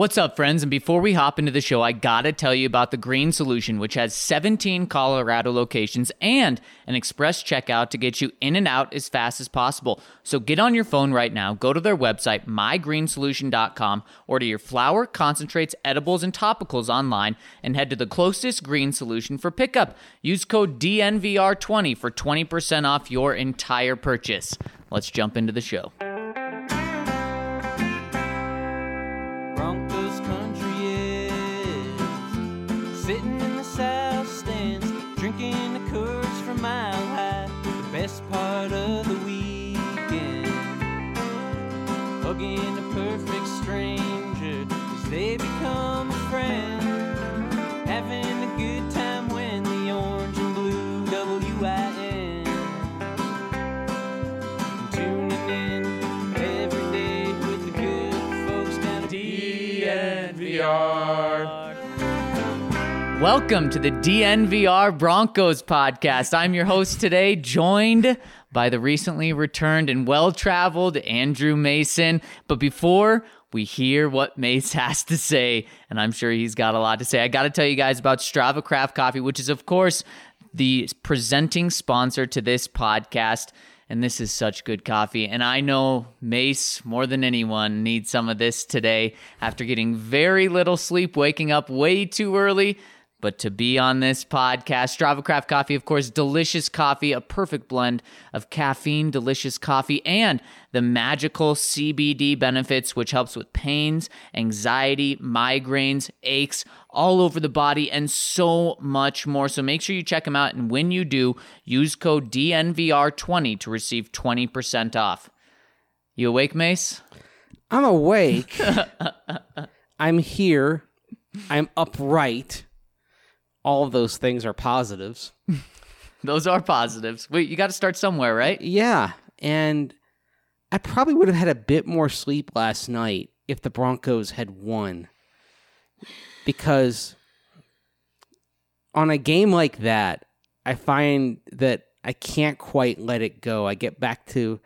What's up, friends? And before we hop into the show, I gotta tell you about the Green Solution, which has 17 Colorado locations and an express checkout to get you in and out as fast as possible. So get on your phone right now, go to their website, mygreensolution.com, order your flour, concentrates, edibles, and topicals online, and head to the closest Green Solution for pickup. Use code DNVR20 for 20% off your entire purchase. Let's jump into the show. Welcome to the DNVR Broncos podcast. I'm your host today, joined by the recently returned and well traveled Andrew Mason. But before we hear what Mace has to say, and I'm sure he's got a lot to say, I got to tell you guys about Strava Craft Coffee, which is, of course, the presenting sponsor to this podcast. And this is such good coffee. And I know Mace, more than anyone, needs some of this today after getting very little sleep, waking up way too early. But to be on this podcast, Strava Craft Coffee, of course, delicious coffee, a perfect blend of caffeine, delicious coffee, and the magical CBD benefits, which helps with pains, anxiety, migraines, aches, all over the body, and so much more. So make sure you check them out. And when you do, use code DNVR20 to receive 20% off. You awake, Mace? I'm awake. I'm here. I'm upright. All of those things are positives. Those are positives. Wait, you got to start somewhere, right? Yeah. And I probably would have had a bit more sleep last night if the Broncos had won. Because on a game like that, I find that I can't quite let it go. I get back to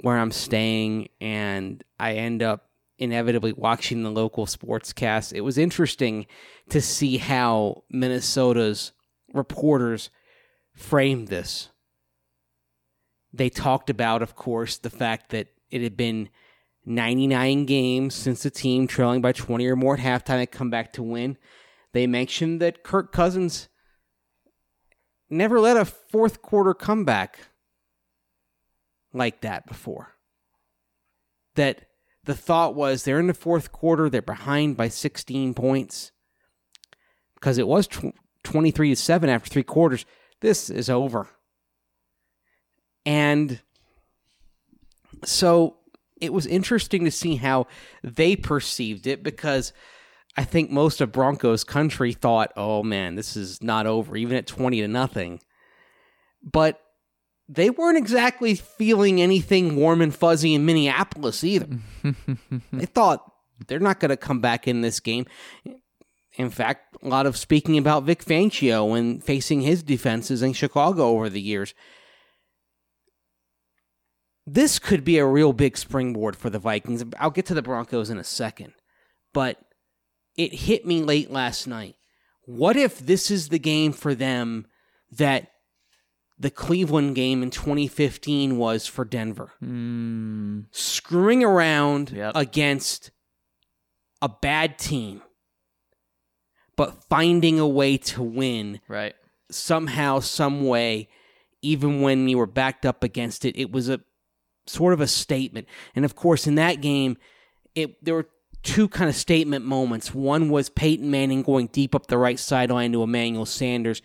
where I'm staying and I end up inevitably watching the local sportscast. It was interesting to see how Minnesota's reporters framed this. They talked about, of course, the fact that it had been 99 games since the team trailing by 20 or more at halftime had come back to win. They mentioned that Kirk Cousins never led a fourth quarter comeback like that before. That the thought was they're in the fourth quarter, they're behind by 16 points because it was tw- 23 to 7 after three quarters. This is over. And so it was interesting to see how they perceived it because I think most of Broncos country thought, oh man, this is not over, even at 20 to nothing. But they weren't exactly feeling anything warm and fuzzy in Minneapolis either. they thought they're not going to come back in this game. In fact, a lot of speaking about Vic Fangio and facing his defenses in Chicago over the years. This could be a real big springboard for the Vikings. I'll get to the Broncos in a second. But it hit me late last night. What if this is the game for them that the Cleveland game in 2015 was for Denver? Hmm. Screwing around Yep. against a bad team, but finding a way to win Right. somehow, some way, even when you were backed up against it, it was a sort of a statement. And of course, in that game, it there were two kind of statement moments. One was Peyton Manning going deep up the right sideline to Emmanuel Sanders,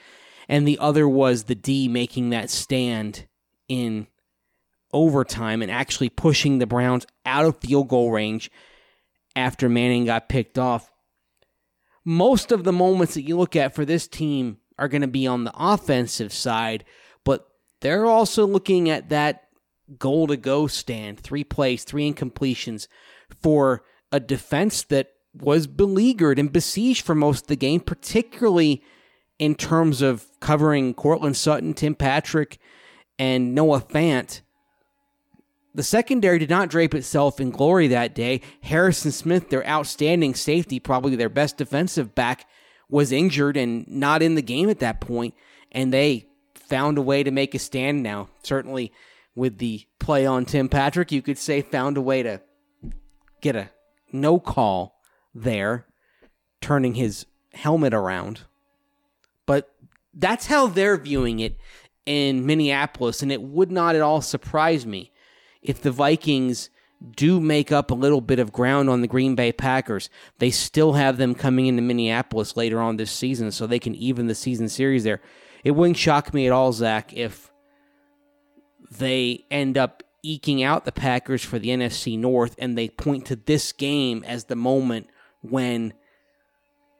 and the other was the D making that stand in overtime and actually pushing the Browns out of field goal range after Manning got picked off. Most of the moments that you look at for this team are going to be on the offensive side, but they're also looking at that goal to go stand, three plays, three incompletions for a defense that was beleaguered and besieged for most of the game, particularly in terms of covering Courtland Sutton, Tim Patrick, and Noah Fant. the secondary did not drape itself in glory that day. Harrison Smith, their outstanding safety, probably their best defensive back, was injured and not in the game at that point, and they found a way to make a stand now. Certainly, with the play on Tim Patrick, you could say found a way to get a no call there, turning his helmet around. That's how they're viewing it in Minneapolis, and it would not at all surprise me if the Vikings do make up a little bit of ground on the Green Bay Packers. They still have them coming into Minneapolis later on this season, so they can even the season series there. It wouldn't shock me at all, Zach, if they end up eking out the Packers for the NFC North and they point to this game as the moment when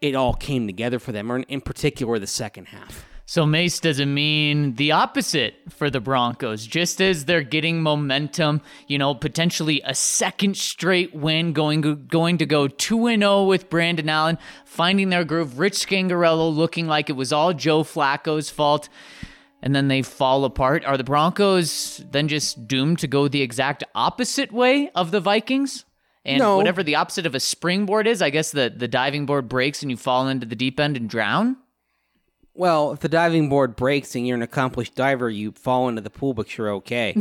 it all came together for them, or in particular the second half. So Mace doesn't mean the opposite for the Broncos. Just as they're getting momentum, you know, potentially a second straight win, going going to go two and zero with Brandon Allen, finding their groove. Rich Scangarello looking like it was all Joe Flacco's fault, and then they fall apart. Are the Broncos then just doomed to go the exact opposite way of the Vikings? And No. whatever the opposite of a springboard is, I guess the, the diving board breaks and you fall into the deep end and drown? Well, if the diving board breaks and you're an accomplished diver, you fall into the pool, but you're okay.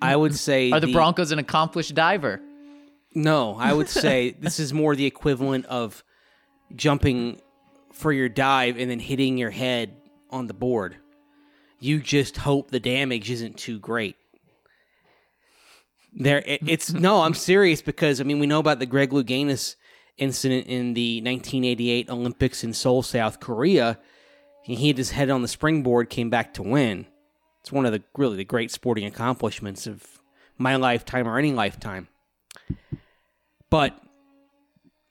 I would say Are the Broncos an accomplished diver? No, I would say this is more the equivalent of jumping for your dive and then hitting your head on the board. You just hope the damage isn't too great. There, it, it's no. I'm serious because I mean we know about the Greg Louganis incident in the 1988 Olympics in Seoul, South Korea. He hit his head on the springboard, came back to win. It's one of the really the great sporting accomplishments of my lifetime or any lifetime. But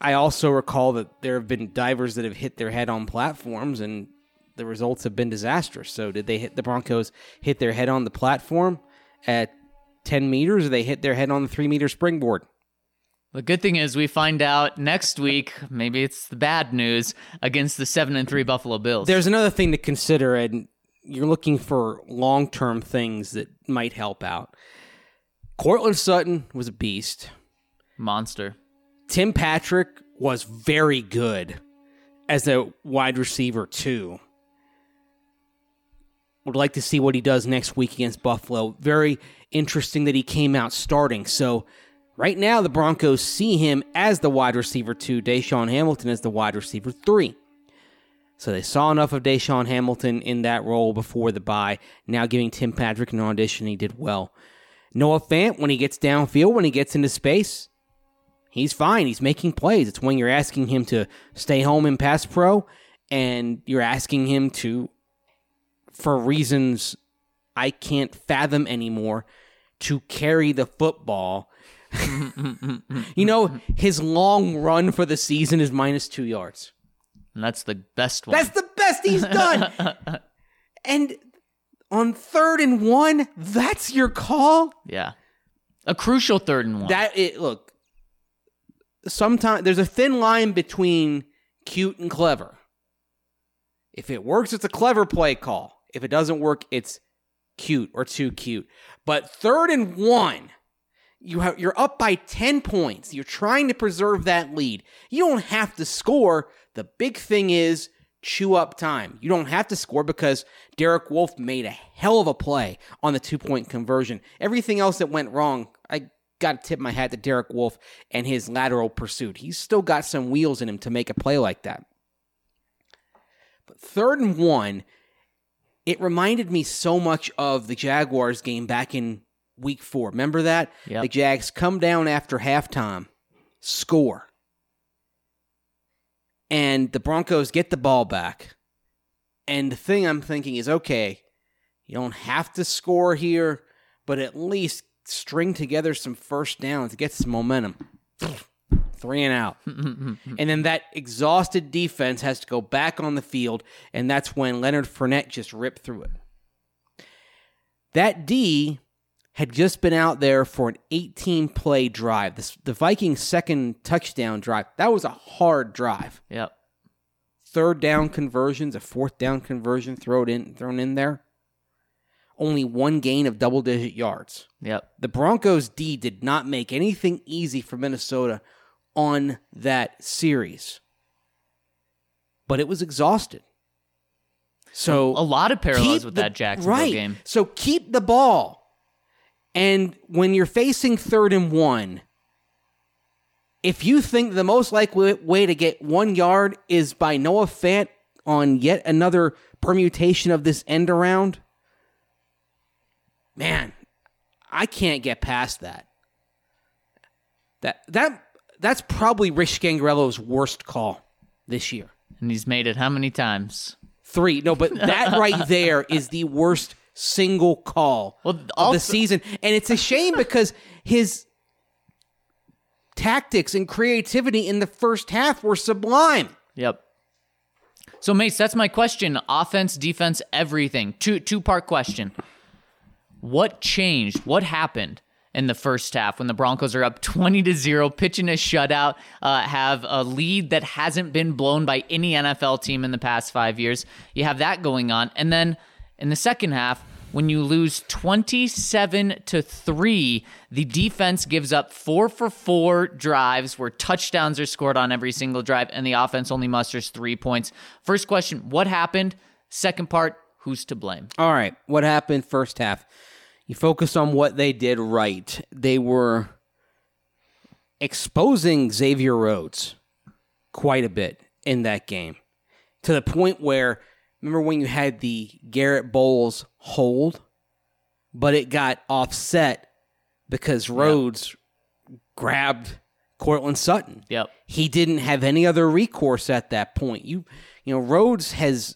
I also recall that there have been divers that have hit their head on platforms and the results have been disastrous. So did they hit the Broncos hit their head on the platform at 10 meters or they hit their head on the 3 meter springboard? The good thing is we find out next week, maybe it's the bad news, against the 7 and 3 Buffalo Bills. There's another thing to consider and you're looking for long-term things that might help out. Courtland Sutton was a beast. monster. Tim Patrick was very good as a wide receiver too. Would like to see what he does next week against Buffalo. Very interesting that he came out starting. So right now the Broncos see him as the wide receiver two, DaeSean Hamilton as the wide receiver three. So they saw enough of DaeSean Hamilton in that role before the bye. Now giving Tim Patrick an audition, he did well. Noah Fant, when he gets downfield, when he gets into space, he's fine. He's making plays. It's when you're asking him to stay home in pass pro and you're asking him to, for reasons I can't fathom anymore, to carry the football. you know, his long run for the season is minus two yards. And that's the best one. That's the best he's done. and on third and one, that's your call? yeah. A crucial third and one. That it look. Sometimes there's a thin line between cute and clever. If it works, it's a clever play call. If it doesn't work, it's cute or too cute. But third and one, you have you're up by ten points. You're trying to preserve that lead. You don't have to score. The big thing is chew up time. You don't have to score because Derek Wolfe made a hell of a play on the two point conversion. Everything else that went wrong, I got to tip my hat to Derek Wolfe and his lateral pursuit. He's still got some wheels in him to make a play like that. But third and one, it reminded me so much of the Jaguars game back in week four. Remember that? Yep. The Jags come down after halftime, score. And the Broncos get the ball back. And the thing I'm thinking is okay, you don't have to score here, but at least string together some first downs to get some momentum. Three and out. Mm-hmm. and then that exhausted defense has to go back on the field, and that's when Leonard Fournette just ripped through it. That D had just been out there for an 18 play drive. This, the Vikings' second touchdown drive. That was a hard drive. yep. Third down conversions, a fourth down conversion thrown in thrown in there. only one gain of double digit yards. Yep. The Broncos D did not make anything easy for Minnesota on that series. But it was exhausted. So A lot of parallels with the- that Jacksonville right. game. So keep the ball. And when you're facing third and one, if you think the most likely way to get one yard is by Noah Fant on yet another permutation of this end around, man, I can't get past that. That that that's probably Rich Scangarello's worst call this year. And he's made it how many times? Three. No, but that right there is the worst single call Well, of the season. And it's a shame because his tactics and creativity in the first half were sublime. Yep. So Mace, that's my question. Offense, defense, everything. Two two part question. What changed? What happened in the first half when the Broncos are up 20 to 0, pitching a shutout, uh, have a lead that hasn't been blown by any NFL team in the past five years? You have that going on. And then in the second half, when you lose 27 to 3, the defense gives up 4 for 4 drives where touchdowns are scored on every single drive and the offense only musters 3 points. First question, what happened? Second part, who's to blame? All right. What happened first half? You focus on what they did right. They were exposing Xavier Rhodes quite a bit in that game to the point where remember when you had the Garett Bolles hold, but it got offset because Rhodes grabbed Courtland Sutton Yep. he didn't have any other recourse at that point. You you know, Rhodes has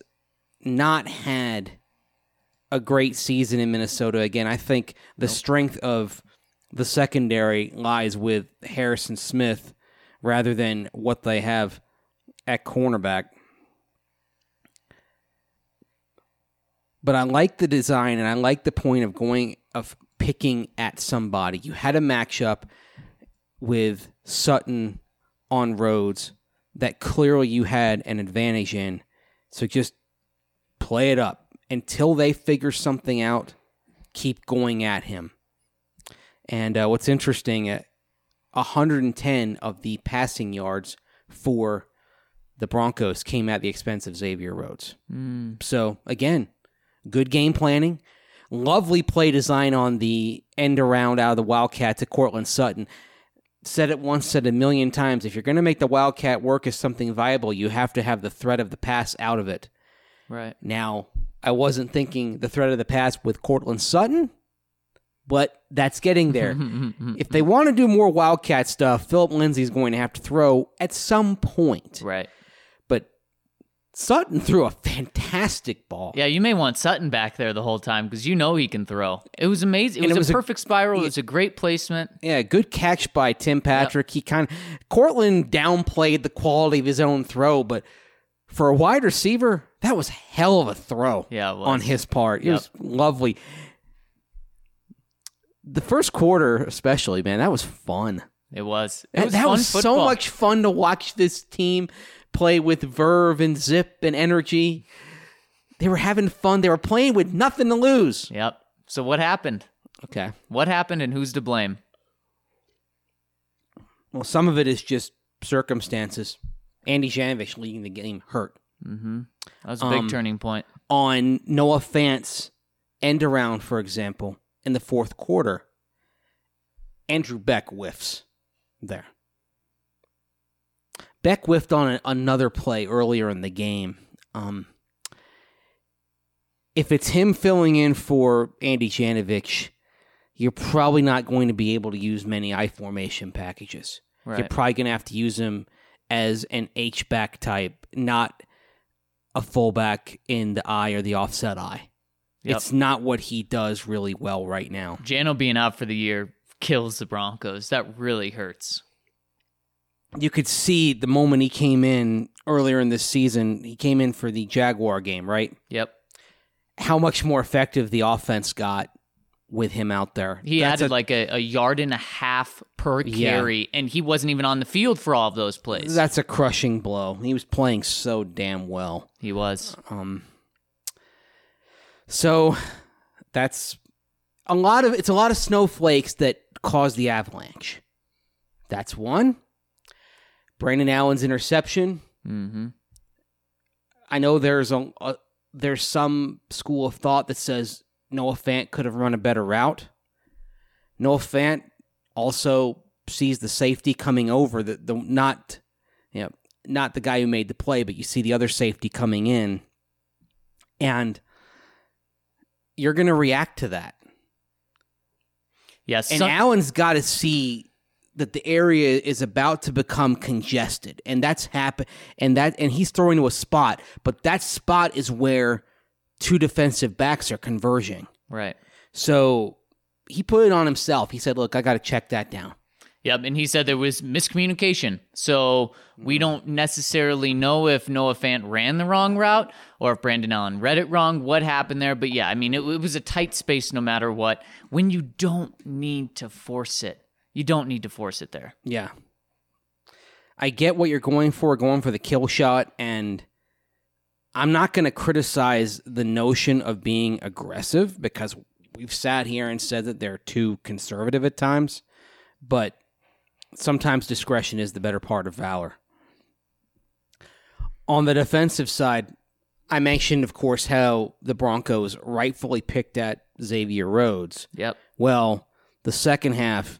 not had a great season in Minnesota again. I think the strength of the secondary lies with Harrison Smith rather than what they have at cornerback. But I like the design and I like the point of going of picking at somebody. You had a matchup with Sutton on Rhodes that clearly you had an advantage in. So just play it up until they figure something out. Keep going at him. And uh, what's interesting, uh, 110 of the passing yards for the Broncos came at the expense of Xavier Rhodes. So again, good game planning, lovely play design on the end around out of the Wildcat to Courtland Sutton. Said it once, said a million times. If you're going to make the Wildcat work as something viable, you have to have the threat of the pass out of it. Right. Now, I wasn't thinking the threat of the pass with Courtland Sutton, but that's getting there. if they want to do more Wildcat stuff, Philip Lindsay's going to have to throw at some point. Right. But Sutton threw a fantastic ball. Yeah, you may want Sutton back there the whole time because you know he can throw. It was amazing. It was, it was a a- perfect spiral. It was a great placement. Yeah, good catch by Tim Patrick. He kind of Courtland downplayed the quality of his own throw, but for a wide receiver, that was hell of a throw. Yeah, on his part, it Yep. was lovely. The first quarter, especially, man, that was fun. It was. It was that was so much fun to watch this team play with verve and zip and energy. They were having fun. They were playing with nothing to lose. Yep. So what happened? Okay. What happened and who's to blame? Well, some of it is just circumstances. Andy Janovich leading the game hurt. That was a big Um, turning point. On Noah Fant's end around, for example, in the fourth quarter, Andrew Beck whiffs there. Beck whiffed on a, another play earlier in the game. Um, if it's him filling in for Andy Janovich, you're probably not going to be able to use many I formation packages. You're probably going to have to use him as an H back type, not a fullback in the eye or the offset eye. Yep. It's not what he does really well right now. Jano being out for the year kills the Broncos. That really hurts. You could see the moment he came in earlier in this season, he came in for the Jaguar game, right? Yep. How much more effective the offense got with him out there. He That's added a- like a, a yard and a half per Yeah. carry, and he wasn't even on the field for all of those plays. That's a crushing blow. He was playing so damn well. he was. Um, so That's a lot of it's a lot of snowflakes that cause the avalanche. That's one. Brandon Allen's interception. Mm-hmm. I know there's a, a there's some school of thought that says Noah Fant could have run a better route. Noah Fant also sees the safety coming over the, the not you know, not the guy who made the play, but you see the other safety coming in. And you're going to react to that. Yes. And some- Allen's got to see that the area is about to become congested, and that's happen. And that, and he's throwing to a spot, but that spot is where two defensive backs are converging. right. So he put it on himself. He said, "Look, I got to check that down." Yep, and he said there was miscommunication. So we mm-hmm. don't necessarily know if Noah Fant ran the wrong route or if Brandon Allen read it wrong, what happened there. But yeah, I mean, it, it was a tight space no matter what. When you don't need to force it, you don't need to force it there. Yeah. I get what you're going for, going for the kill shot, and I'm not going to criticize the notion of being aggressive because we've sat here and said that they're too conservative at times, but sometimes discretion is the better part of valor. On the defensive side, I mentioned, of course, how the Broncos rightfully picked at Xavier Rhodes. Yep. Well, the second half,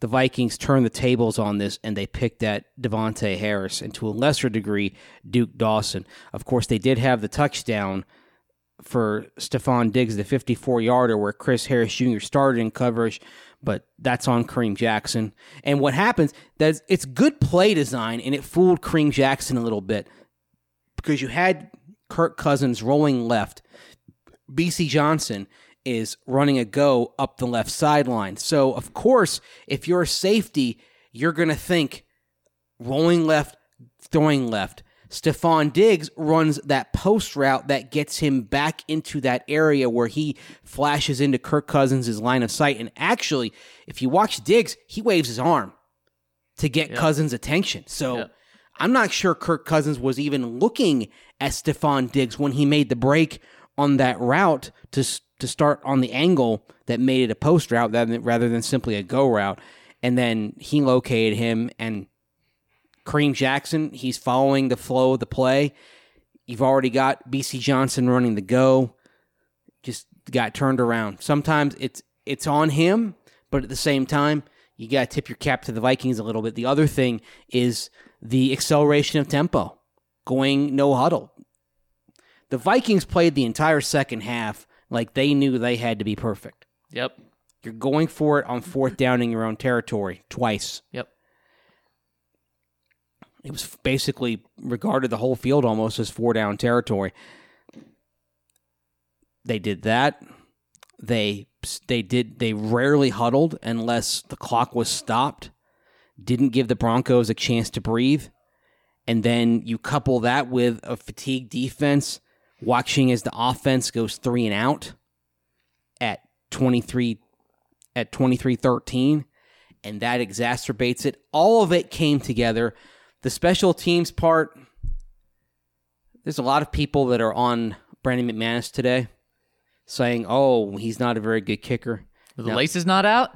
the Vikings turned the tables on this and they picked at Davontae Harris and to a lesser degree Duke Dawson. Of course, they did have the touchdown for Stefon Diggs, the 54 yarder, where Chris Harris Jr. started in coverage, but that's on Kareem Jackson. And what happens, that's it's good play design and it fooled Kareem Jackson a little bit because you had Kirk Cousins rolling left. Bisi Johnson is running a go up the left sideline. So, of course, if you're a safety, you're going to think rolling left, throwing left. Stefon Diggs runs that post route that gets him back into that area where he flashes into Kirk Cousins' line of sight. And actually, if you watch Diggs, he waves his arm to get Cousins' attention. So Yeah. I'm not sure Kirk Cousins was even looking at Stefon Diggs when he made the break on that route to to start on the angle that made it a post route rather than, simply a go route. And then he located him and Kareem Jackson, he's following the flow of the play. You've already got Bisi Johnson running the go. Just got turned around. Sometimes it's it's on him, but at the same time, you got to tip your cap to the Vikings a little bit. The other thing is the acceleration of tempo, going no huddle. The Vikings played the entire second half like they knew they had to be perfect. Yep. You're going for it on fourth down in your own territory twice. Yep. It was basically regarded the whole field almost as four down territory. They did that. They they did they rarely huddled unless the clock was stopped. Didn't give the Broncos a chance to breathe. And then you couple that with a fatigued defense watching as the offense goes 3 and out at 23 at 23-13 and that exacerbates it. All of it came together. The special teams part, there's a lot of people that are on Brandon McManus today saying, oh, he's not a very good kicker. The No. lace is not out.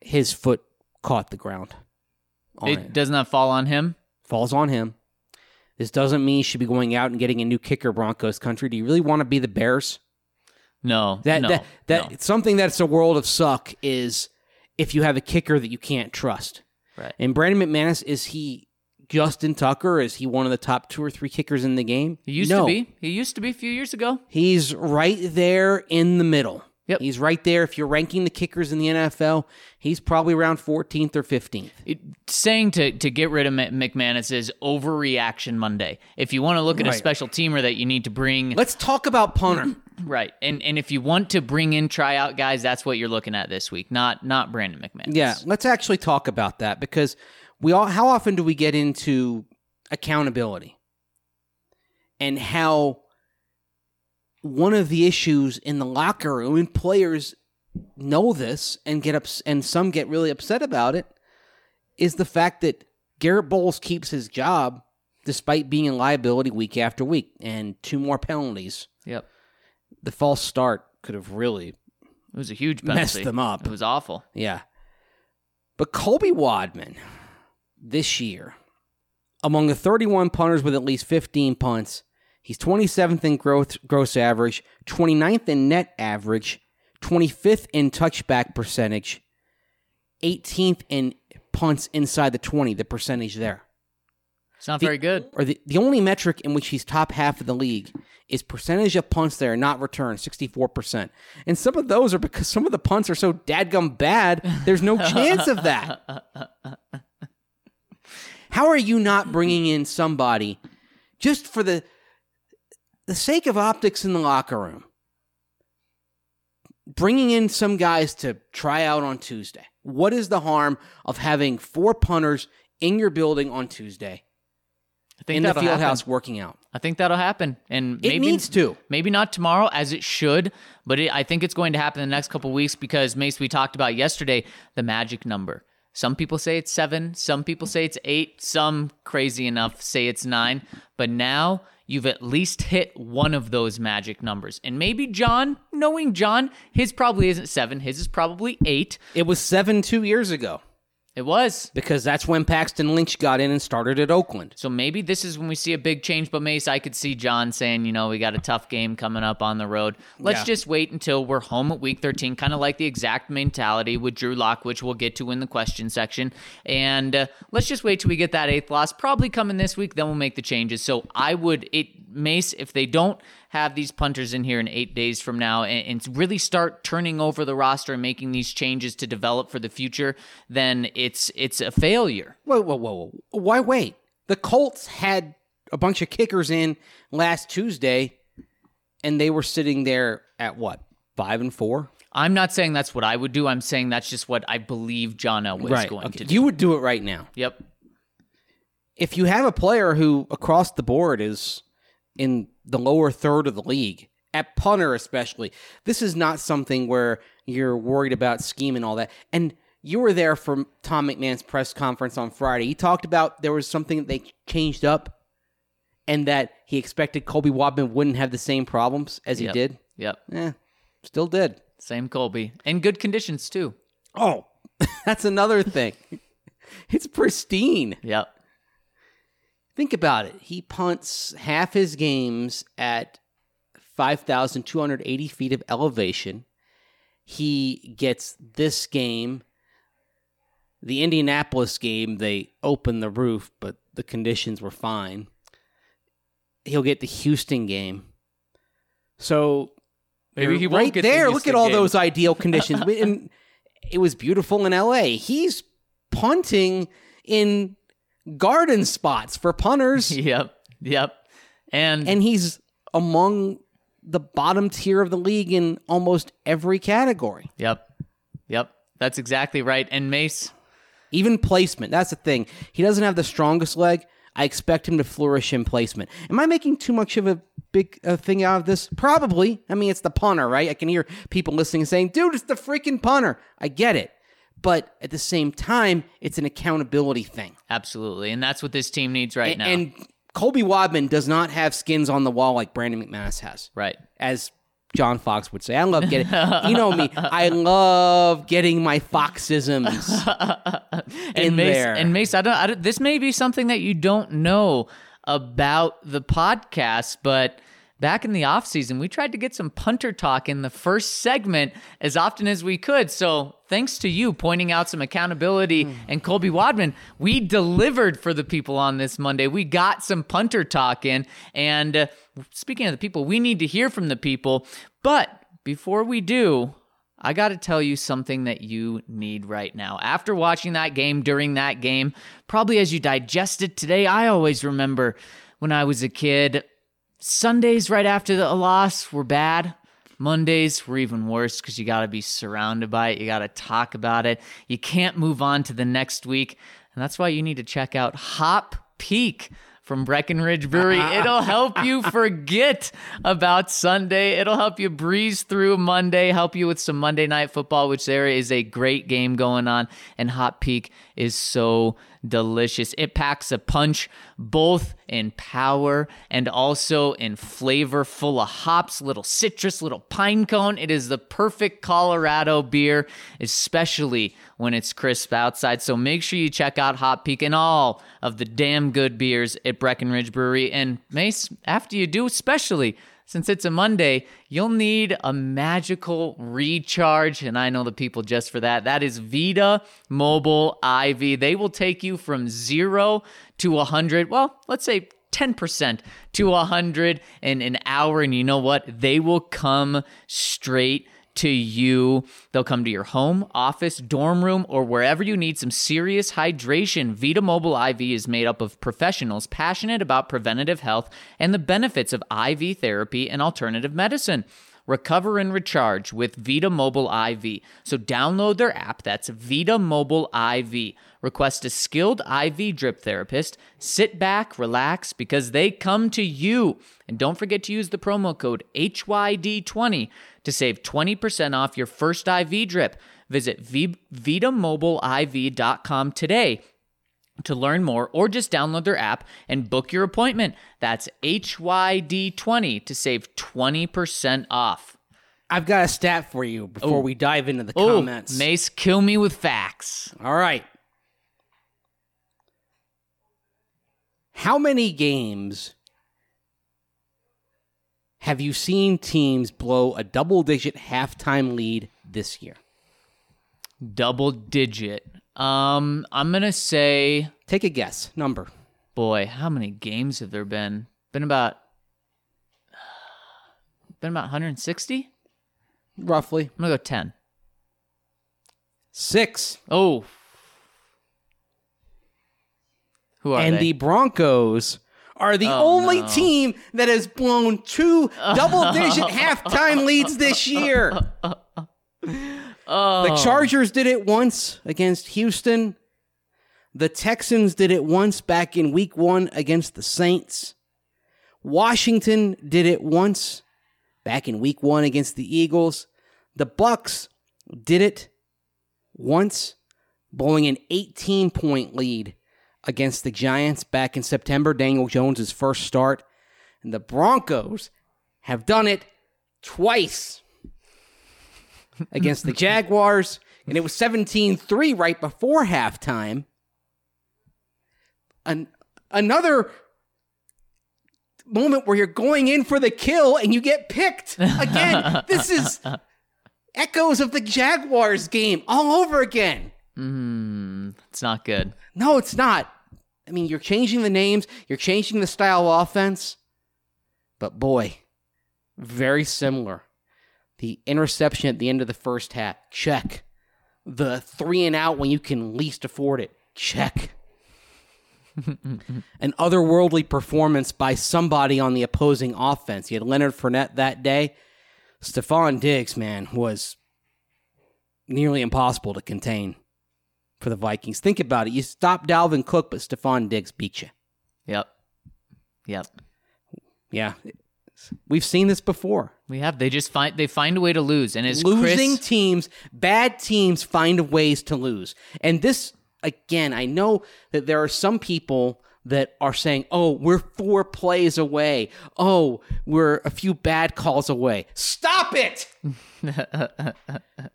His foot caught the ground. It, it. does not fall on him. Falls on him. This doesn't mean he should be going out and getting a new kicker, Broncos country. Do you really want to be the Bears? No. That no, that that no. something that's a world of suck is if you have a kicker that you can't trust. Right. And Brandon McManus is he Justin Tucker? Is he one of the top two or three kickers in the game? He used No. to be. He used to be a few years ago. He's right there in the middle. Yep. He's right there. If you're ranking the kickers in the NFL, he's probably around 14th or 15th. It, saying to to get rid of McManus is overreaction Monday. If you want to look at a special teamer that you need to bring Let's talk about punter. right, and and if you want to bring in tryout guys, that's what you're looking at this week, not not Brandon McManus. Yeah, let's actually talk about that because we all how often do we get into accountability and how one of the issues in the locker room and players know this and get ups and some get really upset about it is the fact that Garett Bolles keeps his job despite being in liability week after week and two more penalties Yep. the false start could have really It was a huge penalty. Messed them up. It was awful. Yeah. But Colby Wadman this year, among the 31 punters with at least 15 punts, he's 27th in gross, gross average, 29th in net average, 25th in touchback percentage, 18th in punts inside the 20, the percentage there. It's not The- very good. Or the, the only metric in which he's top half of the league is percentage of punts that are not returned, 64%. And some of those are because some of the punts are so dadgum bad, there's no chance of that. How are you not bringing in somebody just for the the sake of optics in the locker room? Bringing in some guys to try out on Tuesday. What is the harm of having four punters in your building on Tuesday I think in the field happen. house working out? I think that'll happen, and It maybe needs to. Maybe not tomorrow, as it should, but it, I think it's going to happen in the next couple weeks because Mace, we talked about yesterday the magic number. Some people say it's seven, some people say it's eight, some crazy enough say it's nine, but now you've at least hit one of those magic numbers. And maybe John, knowing John, his probably isn't seven, his is probably eight. It was seven two years ago It was. because that's when Paxton Lynch got in and started at Oakland. So maybe this is when we see a big change. But Mace, I could see John saying, you know, we got a tough game coming up on the road. Let's Yeah. just wait until we're home at week 13, kind of like the exact mentality with Drew Lock, which we'll get to in the question section. And uh, let's just wait till we get that eighth loss, probably coming this week. Then we'll make the changes. So I would, it Mace, if they don't have these punters in here in eight days from now and, and really start turning over the roster and making these changes to develop for the future, then it's it's a failure. Whoa, whoa, whoa, whoa. Why wait? The Colts had a bunch of kickers in last Tuesday, and they were sitting there at what? Five and four? I'm not saying that's what I would do. I'm saying that's just what I believe John Elway is going Okay. to do. You would do it right now. yep. If you have a player who across the board is in the lower third of the league, at punter especially, this is not something where you're worried about scheme and all that. And you were there for Tom McMahon's press conference on Friday. He talked about there was something that they changed up and that he expected Colby Wadman wouldn't have the same problems as he Yep. did. Yep. Eh, still did. Same Colby. In good conditions too. Oh, that's another thing. It's pristine. Yep. Think about it. He punts half his games at 5,280 feet of elevation. He gets this game, the Indianapolis game, they opened the roof, but the conditions were fine. He'll get the Houston game. So Maybe he won't right get the there. Look at all game. those ideal conditions. and it was beautiful in LA. He's punting in garden spots for punters, Yep. Yep. And, and he's among the bottom tier of the league in almost every category. yep. Yep. That's exactly right. And Mace, Even placement. That's the thing. He doesn't have the strongest leg. I expect him to flourish in placement. Am I making too much of a big uh, thing out of this? Probably. I mean, it's the punter, right? I can hear people listening saying, dude, it's the freaking punter. I get it. But at the same time, it's an accountability thing. Absolutely. And that's what this team needs right and, now. and Colby Wadman does not have skins on the wall like Brandon McManus has. right. As John Fox would say. I love getting, you know me, I love getting my Foxisms. and in Mace, there. And Mace, I don't, I don't. This may be something that you don't know about the podcast, but back in the off season, we tried to get some punter talk in the first segment as often as we could. So thanks to you pointing out some accountability Hmm. and Colby Wadman, we delivered for the people on this Monday. We got some punter talk in, and uh, speaking of the people, we need to hear from the people. But before we do, I got to tell you something that you need right now. After watching that game, during that game, probably as you digest it today, I always remember when I was a kid, Sundays right after the, a loss were bad. Mondays were even worse because you got to be surrounded by it. You got to talk about it. You can't move on to the next week. And that's why you need to check out Hop Peak from Breckenridge Brewery. It'll help you forget about Sunday. It'll help you breeze through Monday, help you with some Monday night football, which there is a great game going on. And Hop Peak is so delicious. It packs a punch both in power and also in flavor, full of hops, little citrus, little pine cone. It is the perfect Colorado beer, especially when it's crisp outside. So make sure you check out Hop Peak and all of the damn good beers at Breckenridge Brewery. And Mace, after you do, especially since it's a Monday, you'll need a magical recharge. And I know the people just for that. That is Vita Mobile IV. They will take you from zero to 100. Well, let's say 10% to 100 in an hour. And you know what? They will come straight to you. They'll come to your home, office, dorm room, or wherever you need some serious hydration. Vita Mobile IV is made up of professionals passionate about preventative health and the benefits of IV therapy and alternative medicine. Recover and recharge with Vita Mobile IV. So download their app. That's Vita Mobile IV. Request a skilled IV drip therapist. Sit back, relax, because they come to you. And don't forget to use the promo code HYD20 to save 20% off your first IV drip. Visit v- VitaMobileIV.com today to learn more or just download their app and book your appointment. That's HYD20 to save 20% off. I've got a stat for you before Oh. we dive into the Oh, comments. Mace, kill me with facts. All right. How many games have you seen teams blow a double digit halftime lead this year? Double digit. Um, I'm gonna say, Take a guess. Number. boy, how many games have there been? Been about, been about 160. Roughly. I'm gonna go 10. Six. Oh, who are and they? the Broncos are the Oh, only no. team that has blown two double digit halftime leads this year. oh, The Chargers did it once against Houston. The Texans did it once back in week one against the Saints. Washington did it once back in week one against the Eagles. The Bucs did it once, blowing an 18 point lead against the Giants back in September, Daniel Jones' first start. And the Broncos have done it twice against the Jaguars, and it was 17 3 right before halftime. An- another moment where you're going in for the kill and you get picked. Again, this is echoes of the Jaguars game all over again. Mm, it's not good. No, it's not. I mean, you're changing the names, you're changing the style of offense, but boy, very similar. The interception at the end of the first half, check. The three and out when you can least afford it, check. An otherworldly performance by somebody on the opposing offense. You had Leonard Fournette that day. Stefon Diggs, man, was nearly impossible to contain for the Vikings. Think about it. You stop Dalvin Cook, but Stefon Diggs beat you. Yep. Yep. Yeah. We've seen this before. We have. They just find they find a way to lose, and as Losing Chris, teams, bad teams find ways to lose. And this, again, I know that there are some people that are saying, oh, we're four plays away. Oh, we're a few bad calls away. Stop it!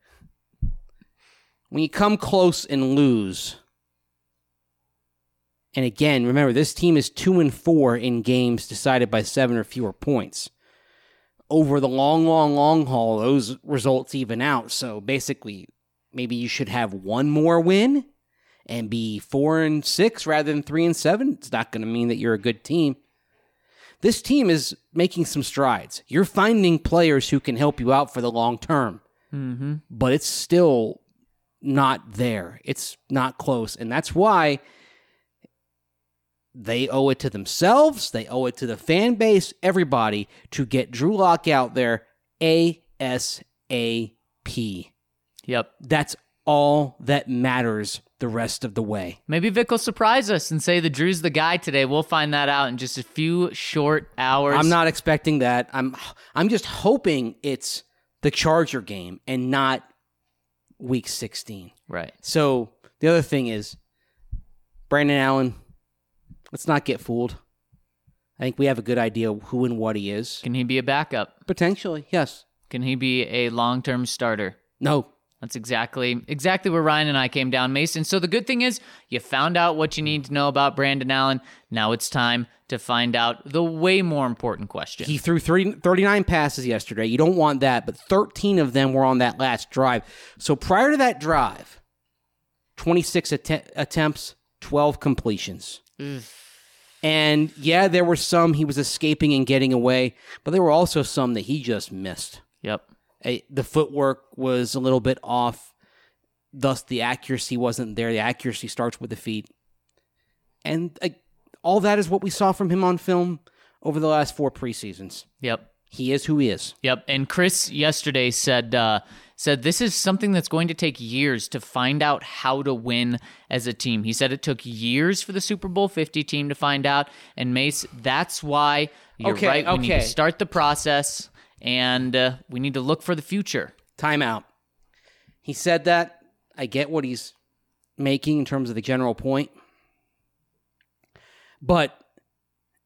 when you come close and lose, and again, remember this team is two and four in games decided by seven or fewer points. Over the long, long, long haul, those results even out. So basically, maybe you should have one more win and be four and six rather than three and seven. It's not going to mean that you're a good team. This team is making some strides. You're finding players who can help you out for the long term, mm-hmm. but it's still not there. It's not close. And that's why they owe it to themselves, they owe it to the fan base, everybody to get Drew Lock out there ASAP. Yep. That's all that matters the rest of the way. Maybe Vic will surprise us and say the Drew's the guy today. We'll find that out in just a few short hours. I'm not expecting that. I'm I'm just hoping it's the Charger game and not week 16. right. So the other thing is Brandon Allen, let's not get fooled. I think we have a good idea who and what he is. Can he be a backup? Potentially, yes. Can he be a long-term starter? No. That's exactly exactly where Ryan and I came down, Mason. So the good thing is you found out what you need to know about Brandon Allen. Now it's time to find out the way more important question. He threw 30, 39 passes yesterday. You don't want that, but 13 of them were on that last drive. So prior to that drive, 26 att- attempts, 12 completions. And yeah, there were some he was escaping and getting away, but there were also some that he just missed. Yep. Eh, the footwork was a little bit off, thus the accuracy wasn't there. The accuracy starts with the feet, and eh, all that is what we saw from him on film over the last four preseasons. Yep. He is who he is. Yep. And Chris yesterday said uh, said this is something that's going to take years to find out how to win as a team. He said it took years for the Super Bowl 50 team to find out. And Mace, that's why you're Okay, right. We need to okay. start the process and uh, we need to look for the future. Timeout. He said that. I get what he's making in terms of the general point. But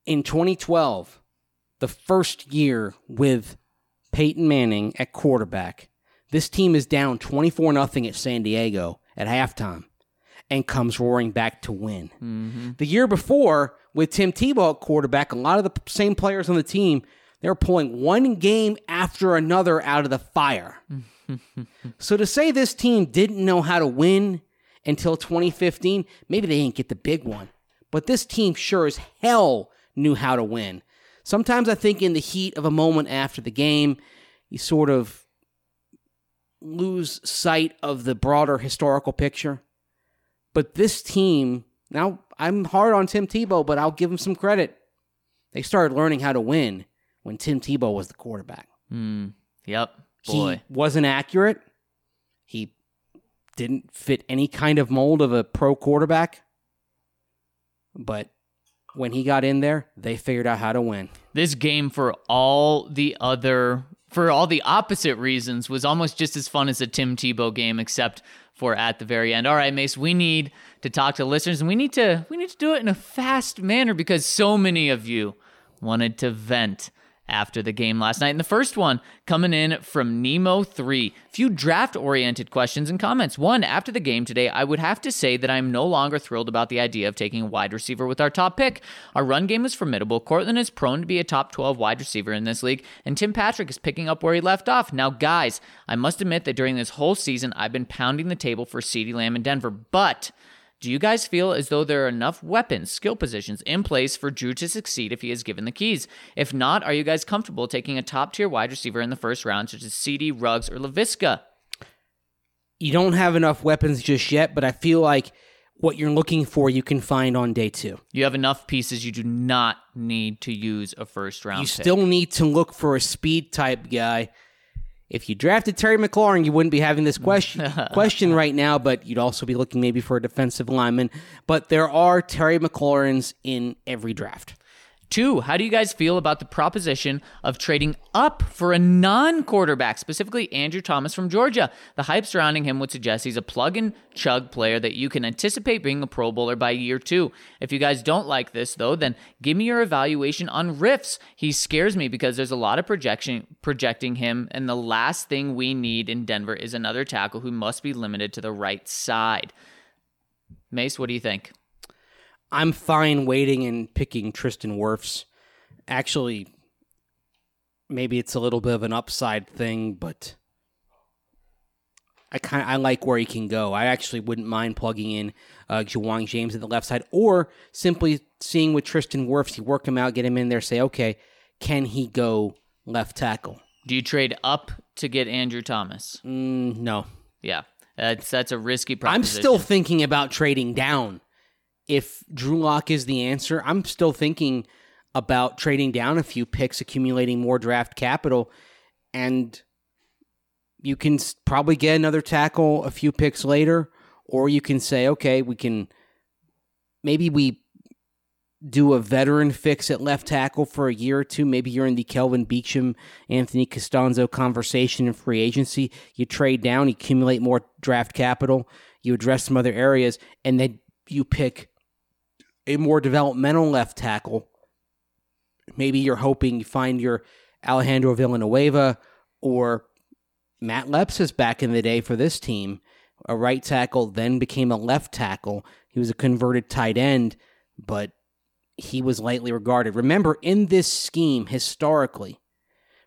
in 2012, the first year with Peyton Manning at quarterback, this team is down 24 0 at San Diego at halftime and comes roaring back to win. The year before, with Tim Tebow at quarterback, a lot of the same players on the team, they were pulling one game after another out of the fire. so to say this team didn't know how to win until 2015, maybe they didn't get the big one. But this team sure as hell knew how to win. Sometimes I think in the heat of a moment after the game, you sort of lose sight of the broader historical picture. But this team, now I'm hard on Tim Tebow, but I'll give him some credit. They started learning how to win when Tim Tebow was the quarterback. Hmm. Yep. Boy. He wasn't accurate. He didn't fit any kind of mold of a pro quarterback. But when he got in there, they figured out how to win. this game for all the other for all the opposite reasons was almost just as fun as a Tim Tebow game except for at the very end. All right, Mace, we need to talk to listeners and we need to we need to do it in a fast manner because so many of you wanted to vent after the game last night. And the first one coming in from Nemo3. Few draft oriented questions and comments. One, after the game today, I would have to say that I'm no longer thrilled about the idea of taking a wide receiver with our top pick. Our run game is formidable. Courtland is prone to be a top 12 wide receiver in this league, and Tim Patrick is picking up where he left off. Now, guys, I must admit that during this whole season, I've been pounding the table for CeeDee Lamb in Denver, but do you guys feel as though there are enough weapons, skill positions in place for Drew to succeed if he is given the keys? If not, are you guys comfortable taking a top tier wide receiver in the first round, such as CD, Ruggs, or Laviska? You don't have enough weapons just yet, but I feel like what you're looking for you can find on day two. You have enough pieces. You do not need to use a first round. You pick. still need to look for a speed type guy. If you drafted Terry McLaurin, you wouldn't be having this question question right now, but you'd also be looking maybe for a defensive lineman. But there are Terry McLaurins in every draft. Two, how do you guys feel about the proposition of trading up for a non quarterback, specifically Andrew Thomas from Georgia? The hype surrounding him would suggest he's a plug and chug player that you can anticipate being a Pro Bowler by year two. If you guys don't like this, though, then give me your evaluation on Wirfs. He scares me because there's a lot of projection projecting him, and the last thing we need in Denver is another tackle who must be limited to the right side. Mace, what do you think? I'm fine waiting and picking Tristan Wirfs. Actually, maybe it's a little bit of an upside thing, but I kind I like where he can go. I actually wouldn't mind plugging in uh, Ja'Wuan James at the left side, or simply seeing with Tristan Wirfs, you work him out, get him in there, say, okay, can he go left tackle? Do you trade up to get Andrew Thomas? Mm, no, Yeah, that's that's a risky I'm still thinking about trading down. If Drew Lock is the answer, I'm still thinking about trading down a few picks, accumulating more draft capital, and you can probably get another tackle a few picks later, or you can say, okay, we can maybe we do a veteran fix at left tackle for a year or two. Maybe you're in the Kelvin Beachum, Anthony Castonzo conversation in free agency. You trade down, accumulate more draft capital, you address some other areas, and then you pick a more developmental left tackle. Maybe you're hoping you find your Alejandro Villanueva or Matt Lepsis back in the day for this team, a right tackle, then became a left tackle. He was a converted tight end, but he was lightly regarded. Remember, in this scheme, historically,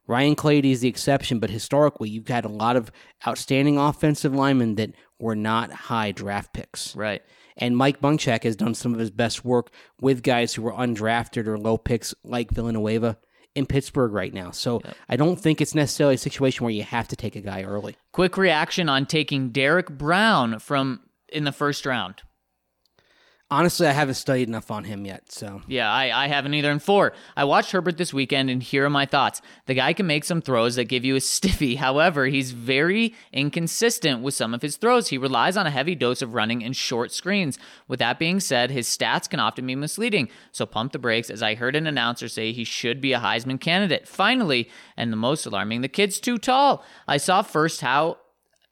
Ryan Clady is the exception, but historically, you've had a lot of outstanding offensive linemen that were not high draft picks. Right. And Mike Munchak has done some of his best work with guys who were undrafted or low picks like Villanueva in Pittsburgh right now. So I don't think it's necessarily a situation where you have to take a guy early. Quick reaction on taking Derrick Brown from in the first round. Honestly, I haven't studied enough on him yet. So Yeah, I, I haven't either. And four, I watched Herbert this weekend, and here are my thoughts. The guy can make some throws that give you a stiffy. However, he's very inconsistent with some of his throws. He relies on a heavy dose of running and short screens. With that being said, his stats can often be misleading. So pump the brakes, as I heard an announcer say he should be a Heisman candidate. Finally, and the most alarming, the kid's too tall. I saw first how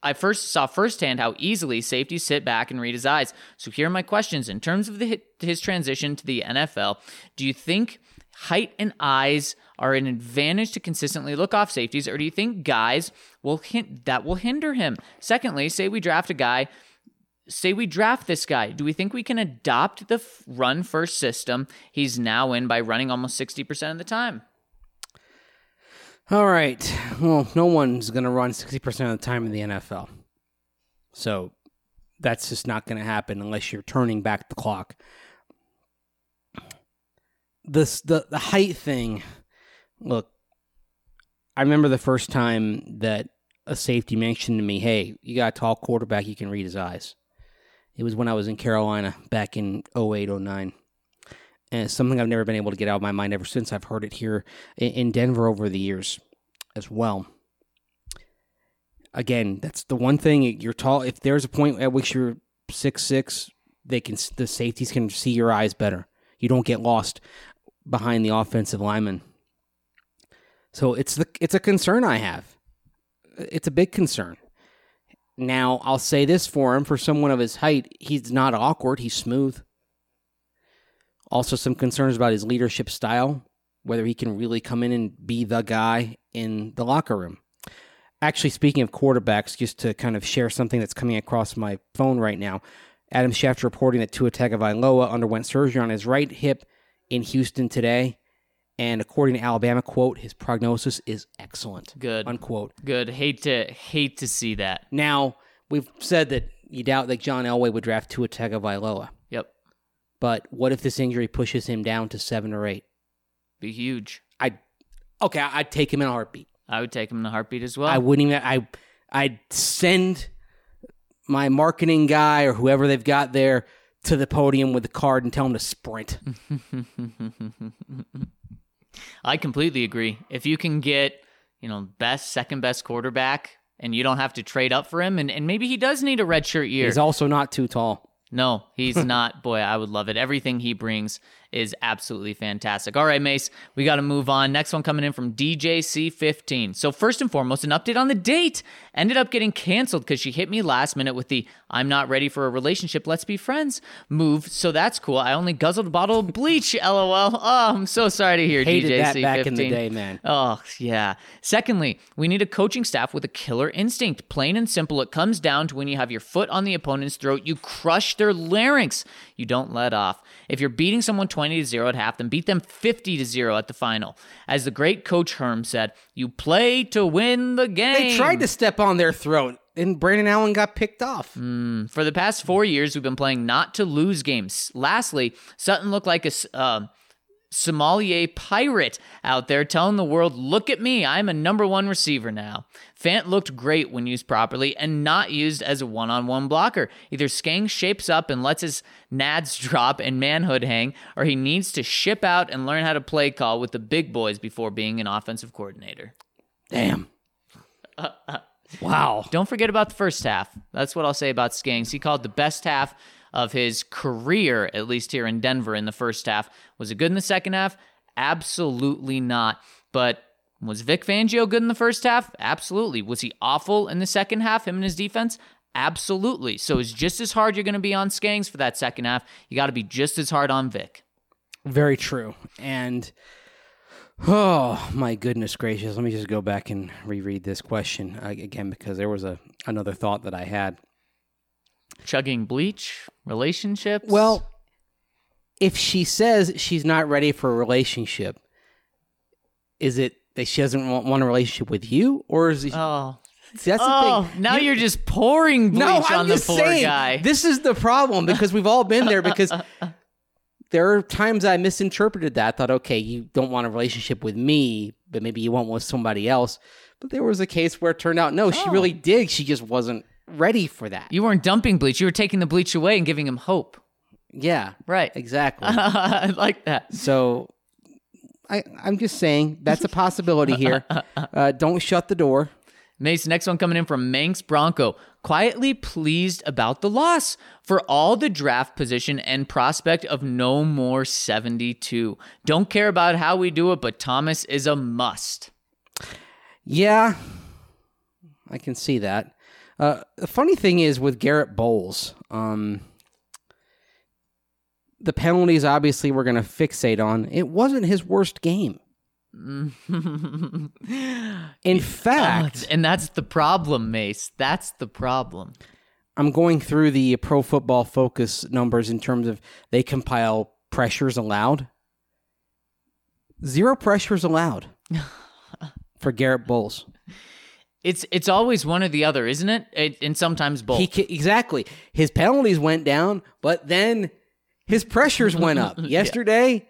I first saw firsthand how easily safeties sit back and read his eyes. So here are my questions in terms of the, his transition to the NFL. Do you think height and eyes are an advantage to consistently look off safeties, or do you think guys will hint that will hinder him? Secondly, say we draft a guy. Say we draft this guy. Do we think we can adopt the run first system he's now in by running almost 60% of the time? All right. Well, no one's going to run 60% of the time in the NFL. So that's just not going to happen unless you're turning back the clock. This the the height thing. Look, I remember the first time that a safety mentioned to me, "Hey, you got a tall quarterback, you can read his eyes." It was when I was in Carolina back in 08, 09 and it's something I've never been able to get out of my mind ever since. I've heard it here in Denver over the years as well. Again, that's the one thing you're tall. If there's a point at which you're six six, they can the safeties can see your eyes better. You don't get lost behind the offensive lineman. So it's the it's a concern I have. It's a big concern. Now I'll say this for him: for someone of his height, he's not awkward. He's smooth. Also, some concerns about his leadership style, whether he can really come in and be the guy in the locker room. Actually, speaking of quarterbacks, just to kind of share something that's coming across my phone right now, Adam Schefter reporting that Tua Tagovailoa underwent surgery on his right hip in Houston today, and according to Alabama, quote, his prognosis is excellent. Good. Unquote. Good. Hate to hate to see that. Now, we've said that you doubt that John Elway would draft Tua Tagovailoa. But what if this injury pushes him down to seven or eight? Be huge. I'd okay, I'd take him in a heartbeat. I would take him in a heartbeat as well. I wouldn't even. I I'd send my marketing guy or whoever they've got there to the podium with the card and tell him to sprint. I completely agree. If you can get, you know, best, second best quarterback and you don't have to trade up for him, and, and maybe he does need a redshirt year. He's also not too tall. No, he's not. Boy, I would love it. Everything he brings is absolutely fantastic. All right, Mace, we got to move on. Next one coming in from DJC15. So, first and foremost, an update on the date. Ended up getting canceled because she hit me last minute with the I'm not ready for a relationship, let's be friends move. So, that's cool. I only guzzled a bottle of bleach, lol. Oh, I'm so sorry to hear Hated DJC15. that back in the day, man. Oh, yeah. Secondly, we need a coaching staff with a killer instinct. Plain and simple, it comes down to when you have your foot on the opponent's throat, you crush their larynx. You don't let off. If you're beating someone 20 to 0 at half, then beat them 50 to 0 at the final. As the great coach Herm said, you play to win the game. They tried to step on their throat, and Brandon Allen got picked off. For the past four years, we've been playing not to lose games. Lastly, Sutton looked like a uh, sommelier pirate out there telling the world, look at me, I'm a number one receiver now. Fant looked great when used properly and not used as a one on one blocker. Either Skang shapes up and lets his nads drop and manhood hang, or he needs to ship out and learn how to play call with the big boys before being an offensive coordinator. Damn. wow. Don't forget about the first half. That's what I'll say about Skangs. He called the best half of his career, at least here in Denver, in the first half. Was it good in the second half? Absolutely not. But was Vic Fangio good in the first half? Absolutely. Was he awful in the second half, him and his defense? Absolutely. So it's just as hard you're going to be on Skangs for that second half. You got to be just as hard on Vic. Very true. And oh my goodness gracious, let me just go back and reread this question uh, again because there was a another thought that I had. Chugging bleach, relationships. Well, if she says she's not ready for a relationship, is it that she doesn't want, want a relationship with you, or is it? oh, see, that's oh, the thing. now You- you're just pouring bleach no, on the poor saying, guy. This is the problem because we've all been there. Because there are times I misinterpreted that. Thought, okay, you don't want a relationship with me, but maybe you want one with somebody else. But there was a case where it turned out no, she Oh. really did. She just wasn't ready for that. you weren't dumping bleach. You were taking the bleach away and giving him hope. yeah, Right. exactly. I like that. so. I, I'm just saying that's a possibility here. Uh, don't shut the door. Mace, next one coming in from Manx Bronco. Quietly pleased about the loss for all the draft position and prospect of no more 72. Don't care about how we do it, but Thomas is a must. Yeah, I can see that. Uh, the funny thing is with Garett Bolles, um, the penalties obviously we're going to fixate on. It wasn't his worst game. In fact, and that's the problem, Mace. That's the problem. I'm going through the Pro Football Focus numbers in terms of they compile pressures allowed. Zero pressures allowed for Garett Bolles. It's it's always one or the other, isn't it? it and sometimes both. He exactly. His penalties went down, but then his pressures went up. Yesterday,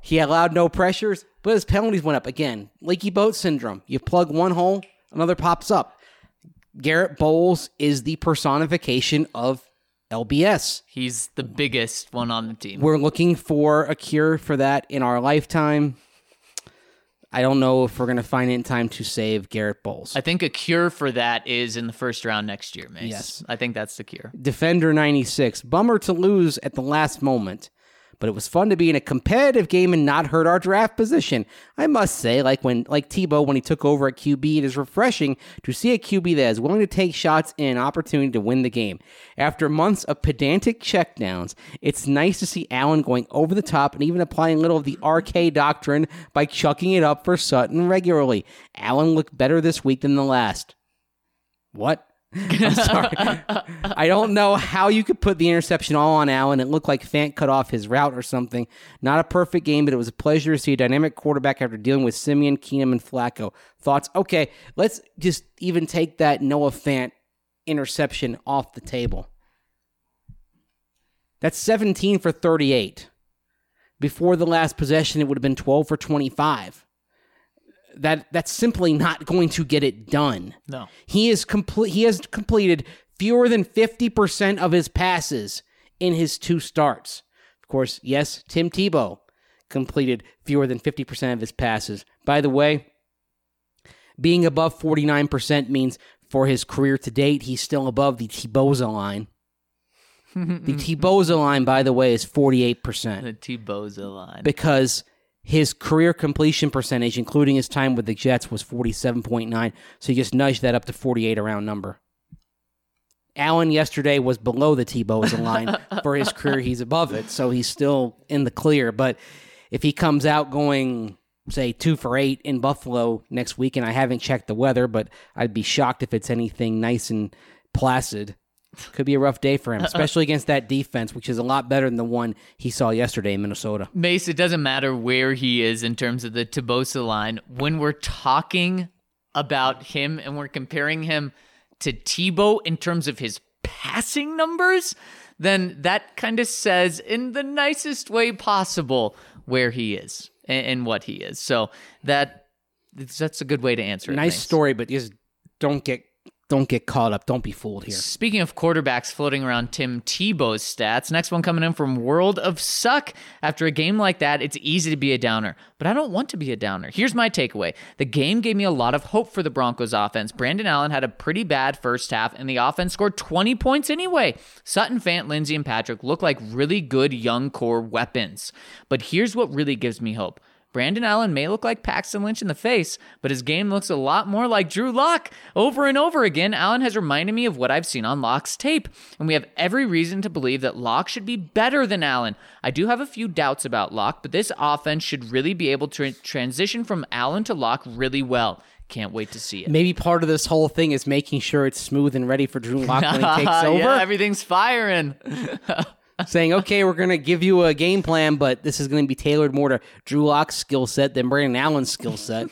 he allowed no pressures, but his penalties went up again. Leaky boat syndrome. You plug one hole, another pops up. Garett Bolles is the personification of LBS. He's the biggest one on the team. We're looking for a cure for that in our lifetime. I don't know if we're going to find it in time to save Garett Bolles. I think a cure for that is in the first round next year, Mace. Yes. I think that's the cure. Defender 96. Bummer to lose at the last moment, but it was fun to be in a competitive game and not hurt our draft position. I must say, like when like Tebow when he took over at QB, it is refreshing to see a QB that is willing to take shots and an opportunity to win the game. After months of pedantic checkdowns, it's nice to see Allen going over the top and even applying a little of the RK doctrine by chucking it up for Sutton regularly. Allen looked better this week than the last. What? I'm sorry. I don't know how you could put the interception all on Allen. It looked like Fant cut off his route or something. Not a perfect game, but it was a pleasure to see a dynamic quarterback after dealing with Siemian, Keenum, and Flacco. Thoughts? Okay, let's just even take that Noah Fant interception off the table. That's 17 for 38. Before the last possession, it would have been 12 for 25. That that's simply not going to get it done. No. He is complete. He has completed fewer than fifty percent of his passes in his two starts. Of course, yes, Tim Tebow completed fewer than fifty percent of his passes. By the way, being above forty nine percent means for his career to date, he's still above the Tebowza line. the Tebowza line, by the way, is forty eight percent The T-Boza line. because his career completion percentage, including his time with the Jets, was 47.9. So you just nudged that up to 48 around number. Allen yesterday was below the Tebow's line for his career. He's above it, so he's still in the clear. But if he comes out going, say, two for eight in Buffalo next week, and I haven't checked the weather, but I'd be shocked if it's anything nice and placid. Could be a rough day for him, uh-uh. especially against that defense, which is a lot better than the one he saw yesterday in Minnesota. Mace, it doesn't matter where he is in terms of the Tabosa line. When we're talking about him and we're comparing him to Tebow in terms of his passing numbers, then that kind of says in the nicest way possible where he is and, what he is. So that that's a good way to answer it. nice Mace. story, but just don't get don't get caught up. Don't be fooled here. Speaking of quarterbacks floating around Tim Tebow's stats, next one coming in from World of Suck. After a game like that, it's easy to be a downer, but I don't want to be a downer. Here's my takeaway the game gave me a lot of hope for the Broncos offense. Brandon Allen had a pretty bad first half, and the offense scored 20 points anyway. Sutton, Fant, Lindsey, and Patrick look like really good young core weapons. But here's what really gives me hope. Brandon Allen may look like Paxton Lynch in the face, but his game looks a lot more like Drew Lock. Over and over again, Allen has reminded me of what I've seen on Lock's tape, and we have every reason to believe that Lock should be better than Allen. I do have a few doubts about Lock, but this offense should really be able to transition from Allen to Lock really well. Can't wait to see it. Maybe part of this whole thing is making sure it's smooth and ready for Drew Lock when he takes over. yeah, everything's firing. saying, okay, we're going to give you a game plan, but this is going to be tailored more to Drew Lock's skill set than Brandon Allen's skill set.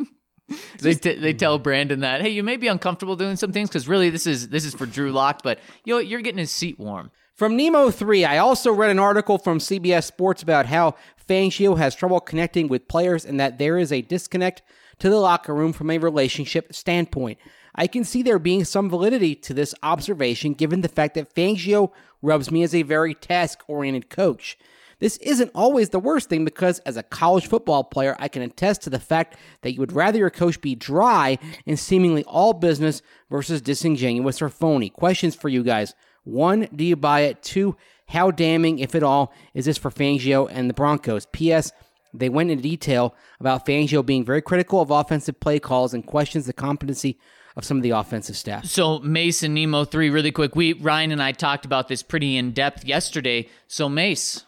they, t- they tell Brandon that, hey, you may be uncomfortable doing some things because really this is this is for Drew Lock, but you know, you're getting his seat warm. From Nemo 3, I also read an article from CBS Sports about how Fangio has trouble connecting with players and that there is a disconnect to the locker room from a relationship standpoint. I can see there being some validity to this observation given the fact that Fangio rubs me as a very task oriented coach. This isn't always the worst thing because, as a college football player, I can attest to the fact that you would rather your coach be dry and seemingly all business versus disingenuous or phony. Questions for you guys. One, do you buy it? Two, how damning, if at all, is this for Fangio and the Broncos? P.S. They went into detail about Fangio being very critical of offensive play calls and questions the competency of some of the offensive staff. So Mason Nemo three really quick. We Ryan and I talked about this pretty in depth yesterday. So Mace,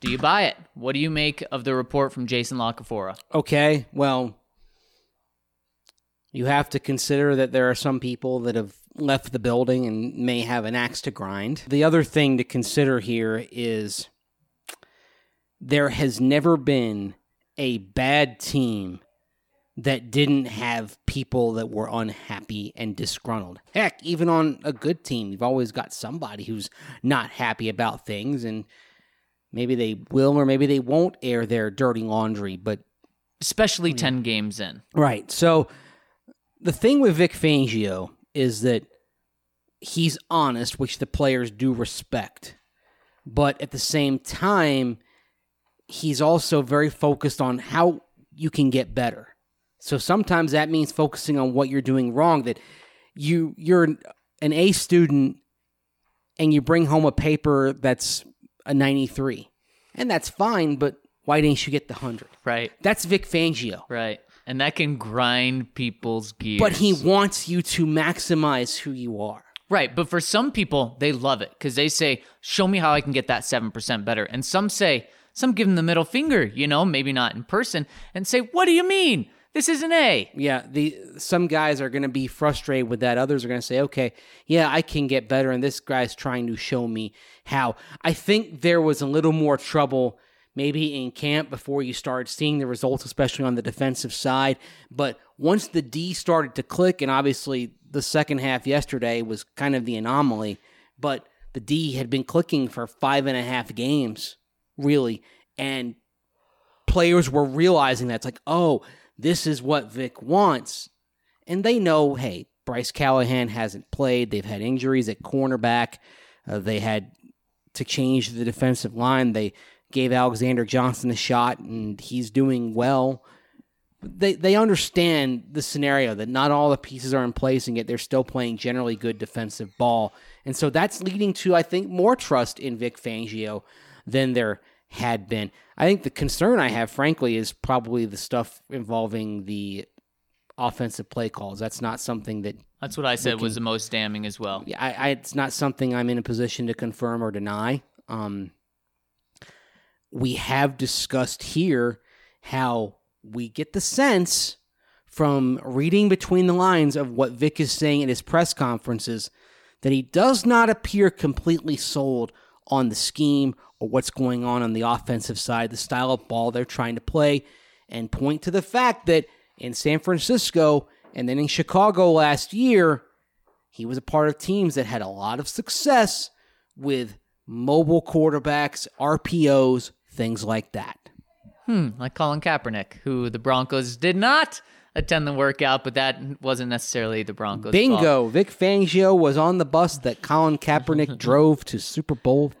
do you buy it? What do you make of the report from Jason La Canfora? Okay, well, you have to consider that there are some people that have left the building and may have an axe to grind. The other thing to consider here is there has never been a bad team that didn't have people that were unhappy and disgruntled. Heck, even on a good team, you've always got somebody who's not happy about things and maybe they will or maybe they won't air their dirty laundry, but especially hmm. 10 games in. Right. So the thing with Vic Fangio is that he's honest, which the players do respect. But at the same time, he's also very focused on how you can get better. So sometimes that means focusing on what you're doing wrong that you you're an A student and you bring home a paper that's a 93. And that's fine, but why didn't you get the 100? Right. That's Vic Fangio. Right. And that can grind people's gears. But he wants you to maximize who you are. Right, but for some people, they love it because they say, "Show me how I can get that seven percent better." And some say, some give them the middle finger, you know, maybe not in person, and say, "What do you mean? This is an A." Yeah, the some guys are going to be frustrated with that. Others are going to say, "Okay, yeah, I can get better," and this guy's trying to show me how. I think there was a little more trouble maybe in camp before you started seeing the results, especially on the defensive side. But once the D started to click, and obviously the second half yesterday was kind of the anomaly, but the D had been clicking for five and a half games really. And players were realizing that it's like, oh, this is what Vic wants. And they know, hey, Bryce Callahan hasn't played. They've had injuries at cornerback. Uh, they had to change the defensive line. They gave Alexander Johnson a shot, and he's doing well. They they understand the scenario that not all the pieces are in place, and yet they're still playing generally good defensive ball. And so that's leading to, I think, more trust in Vic Fangio than there had been. I think the concern I have, frankly, is probably the stuff involving the offensive play calls. That's not something that. That's what I said looking, was the most damning as well. Yeah, I, I, it's not something I'm in a position to confirm or deny. Um, we have discussed here how we get the sense from reading between the lines of what Vic is saying at his press conferences that he does not appear completely sold on the scheme or what's going on on the offensive side, the style of ball they're trying to play, and point to the fact that in San Francisco and then in Chicago last year, he was a part of teams that had a lot of success with mobile quarterbacks, RPOs, things like that. Hmm, like Colin Kaepernick, who the Broncos did not attend the workout, but that wasn't necessarily the Broncos. Bingo. Fault. Vic Fangio was on the bus that Colin Kaepernick drove to Super Bowl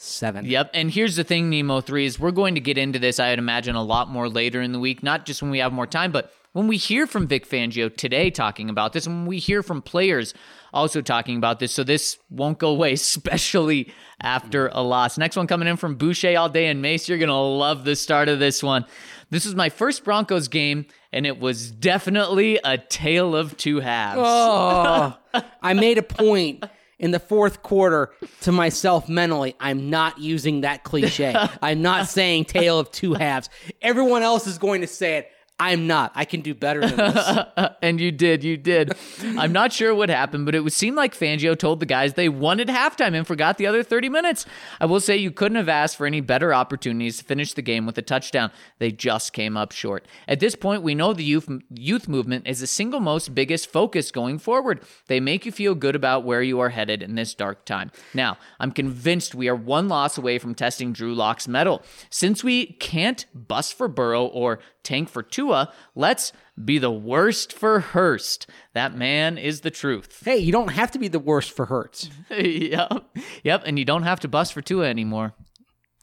47. Yep. And here's the thing, Nemo 3 is we're going to get into this, I would imagine, a lot more later in the week, not just when we have more time, but when we hear from Vic Fangio today talking about this, and when we hear from players also talking about this, so this won't go away, especially after a loss. Next one coming in from Boucher all day and Mace. You're going to love the start of this one. This was my first Broncos game, and it was definitely a tale of two halves. Oh, I made a point in the fourth quarter to myself mentally. I'm not using that cliche. I'm not saying tale of two halves. Everyone else is going to say it. I'm not. I can do better than this. and you did, you did. I'm not sure what happened, but it would seem like Fangio told the guys they won at halftime and forgot the other 30 minutes. I will say you couldn't have asked for any better opportunities to finish the game with a touchdown. They just came up short. At this point, we know the youth youth movement is the single most biggest focus going forward. They make you feel good about where you are headed in this dark time. Now, I'm convinced we are one loss away from testing Drew Lock's mettle. Since we can't bust for Burrow or tank for Tua, let's be the worst for Hurst. That man is the truth. hey, you don't have to be the worst for Hurts. yep. Yep. And you don't have to bust for Tua anymore.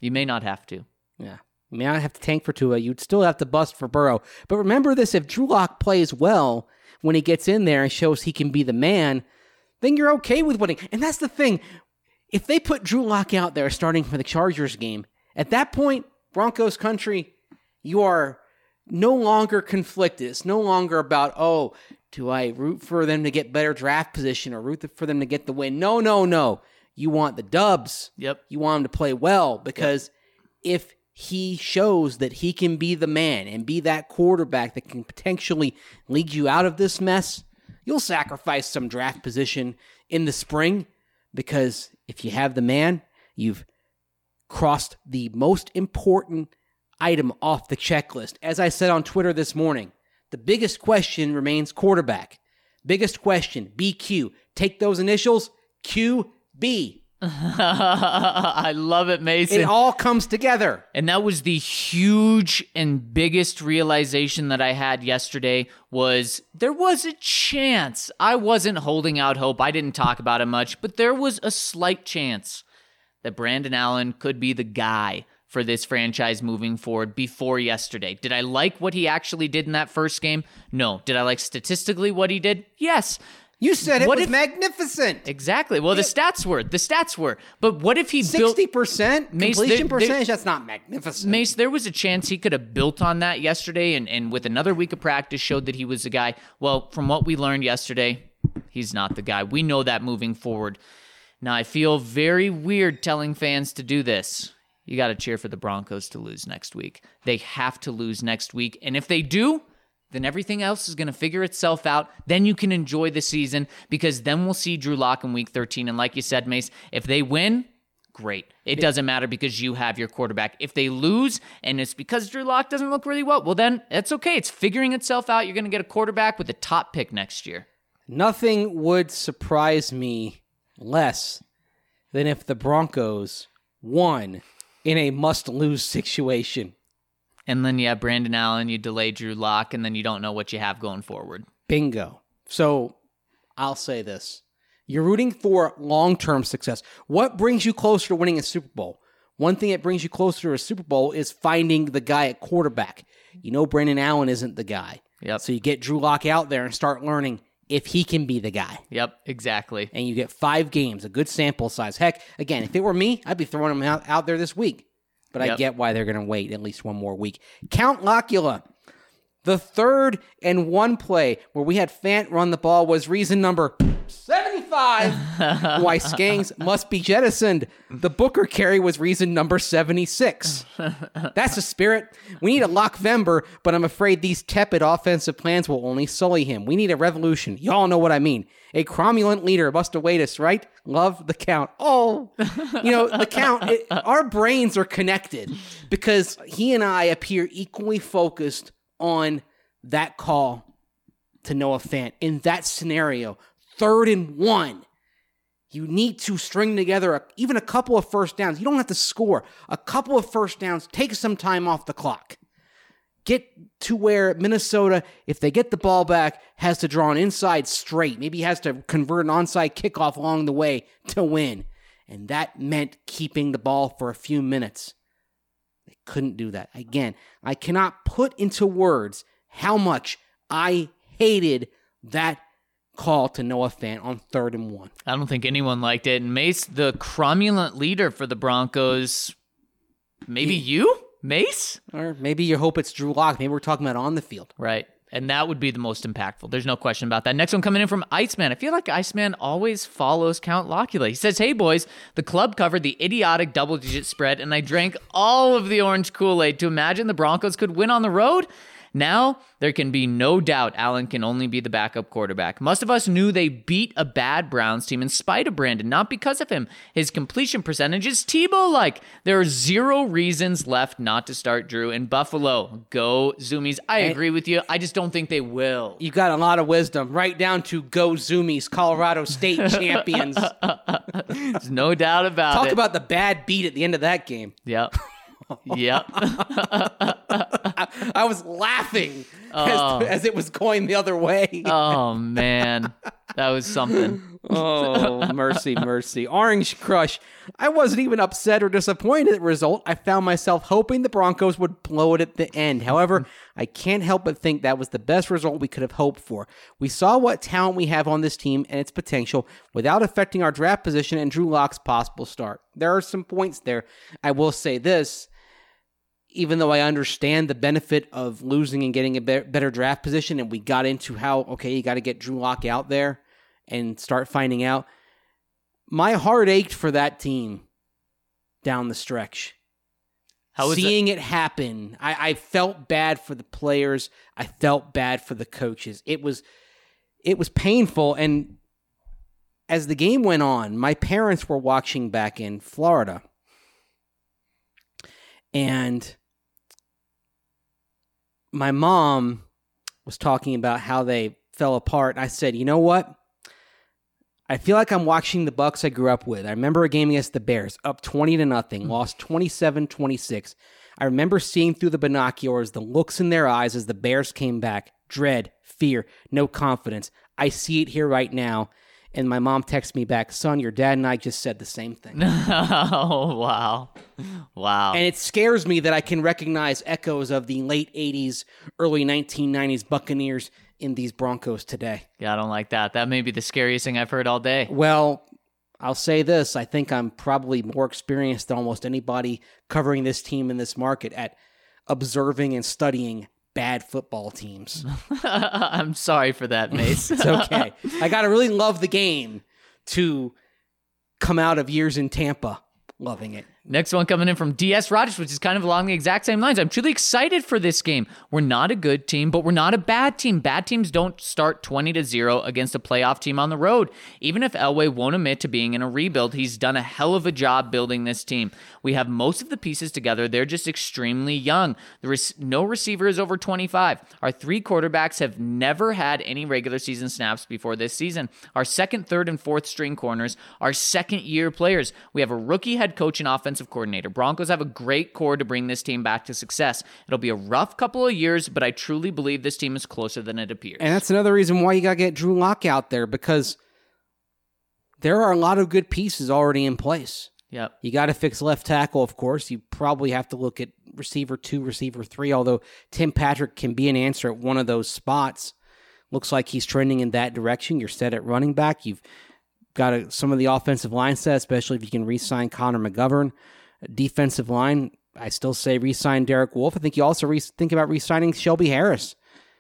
You may not have to. Yeah. You may not have to tank for Tua. You'd still have to bust for Burrow. But remember this if Drew Lock plays well when he gets in there and shows he can be the man, then you're okay with winning. And that's the thing. If they put Drew Lock out there starting for the Chargers game, at that point, Broncos country, you are no longer conflicted. It's no longer about, oh, do I root for them to get better draft position or root for them to get the win? No, no, no. You want the dubs. Yep. You want them to play well because if he shows that he can be the man and be that quarterback that can potentially lead you out of this mess, you'll sacrifice some draft position in the spring because if you have the man, you've crossed the most important item off the checklist. As I said on Twitter this morning, the biggest question remains quarterback. Biggest question, BQ. Take those initials, QB. I love it, Mason. It all comes together. And that was the huge and biggest realization that I had yesterday was there was a chance. I wasn't holding out hope. I didn't talk about it much, but there was a slight chance that Brandon Allen could be the guy for this franchise moving forward before yesterday. Did I like what he actually did in that first game? No. Did I like statistically what he did? Yes. You said it What was if- magnificent. Exactly. Well, the stats were. The stats were. But what if he built Sixty percent completion they- they- percentage. That's not magnificent. Mace, there was a chance he could have built on that yesterday and, and with another week of practice showed that he was a guy. Well, from what we learned yesterday, he's not the guy. We know that moving forward. Now, I feel very weird telling fans to do this. You got to cheer for the Broncos to lose next week. They have to lose next week. And if they do, then everything else is going to figure itself out. Then you can enjoy the season because then we'll see Drew Lock in week 13. And like you said, Mace, if they win, great. It doesn't matter because you have your quarterback. If they lose and it's because Drew Lock doesn't look really well, well, then that's okay. It's figuring itself out. You're going to get a quarterback with a top pick next year. Nothing would surprise me less than if the Broncos won in a must-lose situation. And then you have Brandon Allen, you delay Drew Lock, and then you don't know what you have going forward. Bingo. So I'll say this. You're rooting for long term success. What brings you closer to winning a Super Bowl? One thing that brings you closer to a Super Bowl is finding the guy at quarterback. You know Brandon Allen isn't the guy. Yep. So you get Drew Lock out there and start learning if he can be the guy. Yep, exactly. And you get five games, a good sample size. Heck, again, if it were me, I'd be throwing him out, out there this week. But I get why they're going to wait at least one more week. Count Locula. The third and one play where we had Fant run the ball was reason number 75 why Skangs must be jettisoned. The Booker carry was reason number 76. That's the spirit. We need a Lock Vember, but I'm afraid these tepid offensive plans will only sully him. We need a revolution. Y'all know what I mean. A cromulent leader must await us, right? Love the count. Oh, you know, the count, it, our brains are connected because he and I appear equally focused on that call to Noah Fant in that scenario. Third and one. You need to string together a, even a couple of first downs. You don't have to score. A couple of first downs. Take some time off the clock. Get to where Minnesota, if they get the ball back, has to draw an inside straight. Maybe has to convert an onside kickoff along the way to win. And that meant keeping the ball for a few minutes. Couldn't do that. Again, I cannot put into words how much I hated that call to Noah Fant on third and one. I don't think anyone liked it. And Mace, the cromulent leader for the Broncos, maybe you, Mace? Or maybe you hope it's Drew Lock. Maybe we're talking about on the field. Right. And that would be the most impactful. There's no question about that. Next one coming in from Iceman. I feel like Iceman always follows Count Locula. He says, Hey, boys, the club covered the idiotic double digit spread, and I drank all of the orange Kool Aid to imagine the Broncos could win on the road. Now, there can be no doubt Allen can only be the backup quarterback. Most of us knew they beat a bad Browns team in spite of Brandon, not because of him. His completion percentage is Tebow like. There are zero reasons left not to start Drew in Buffalo. Go Zoomies. I agree with you. I just don't think they will. You got a lot of wisdom, right down to go Zoomies, Colorado State champions. There's no doubt about Talk it. Talk about the bad beat at the end of that game. Yep. yep. I was laughing Oh. as, as it was going the other way. Oh man. That was something. Oh, mercy, mercy. Orange Crush. I wasn't even upset or disappointed at the result. I found myself hoping the Broncos would blow it at the end. However, I can't help but think that was the best result we could have hoped for. We saw what talent we have on this team and its potential without affecting our draft position and Drew Lock's possible start. There are some points there. I will say this. Even though I understand the benefit of losing and getting a better draft position, and we got into how, okay, you got to get Drew Lock out there and start finding out. My heart ached for that team down the stretch. How it? Seeing it happen, I, I felt bad for the players. I felt bad for the coaches. It was, it was painful. And as the game went on, my parents were watching back in Florida, and my mom was talking about how they fell apart. And I said, you know what? I feel like I'm watching the Bucs I grew up with. I remember a game against the Bears, up 20 to nothing, mm. lost 27-26. I remember seeing through the binoculars the looks in their eyes as the Bears came back. Dread, fear, no confidence. I see it here right now. And my mom texts me back, son, your dad and I just said the same thing. oh wow. Wow. And it scares me that I can recognize echoes of the late 80s, early 1990s Buccaneers in these Broncos today. yeah, I don't like that. That may be the scariest thing I've heard all day. Well, I'll say this. I think I'm probably more experienced than almost anybody covering this team in this market at observing and studying bad football teams. I'm sorry for that, Mace. It's okay. I got to really love the game to come out of years in Tampa loving it. Next one coming in from DS Rogers, which is kind of along the exact same lines. I'm truly excited for this game. We're not a good team, but we're not a bad team. Bad teams don't start 20 to 0 against a playoff team on the road. Even if Elway won't admit to being in a rebuild, he's done a hell of a job building this team. We have most of the pieces together. They're just extremely young. There is no receiver is over 25. Our three quarterbacks have never had any regular season snaps before this season. Our second, third, and fourth string corners are second year players. We have a rookie head coach and offensive coordinator. Broncos have a great core to bring this team back to success. It'll be a rough couple of years, but I truly believe this team is closer than it appears. And that's another reason why you got to get Drew Lock out there because there are a lot of good pieces already in place. yep. You got to fix left tackle, of course. You probably have to look at receiver two, receiver three, although Tim Patrick can be an answer at one of those spots. Looks like he's trending in that direction. You're set at running back. You've got a, some of the offensive line set, especially if you can re sign Connor McGovern. Defensive line, I still say re sign Derek Wolfe. I think you also re- think about re signing Shelby Harris.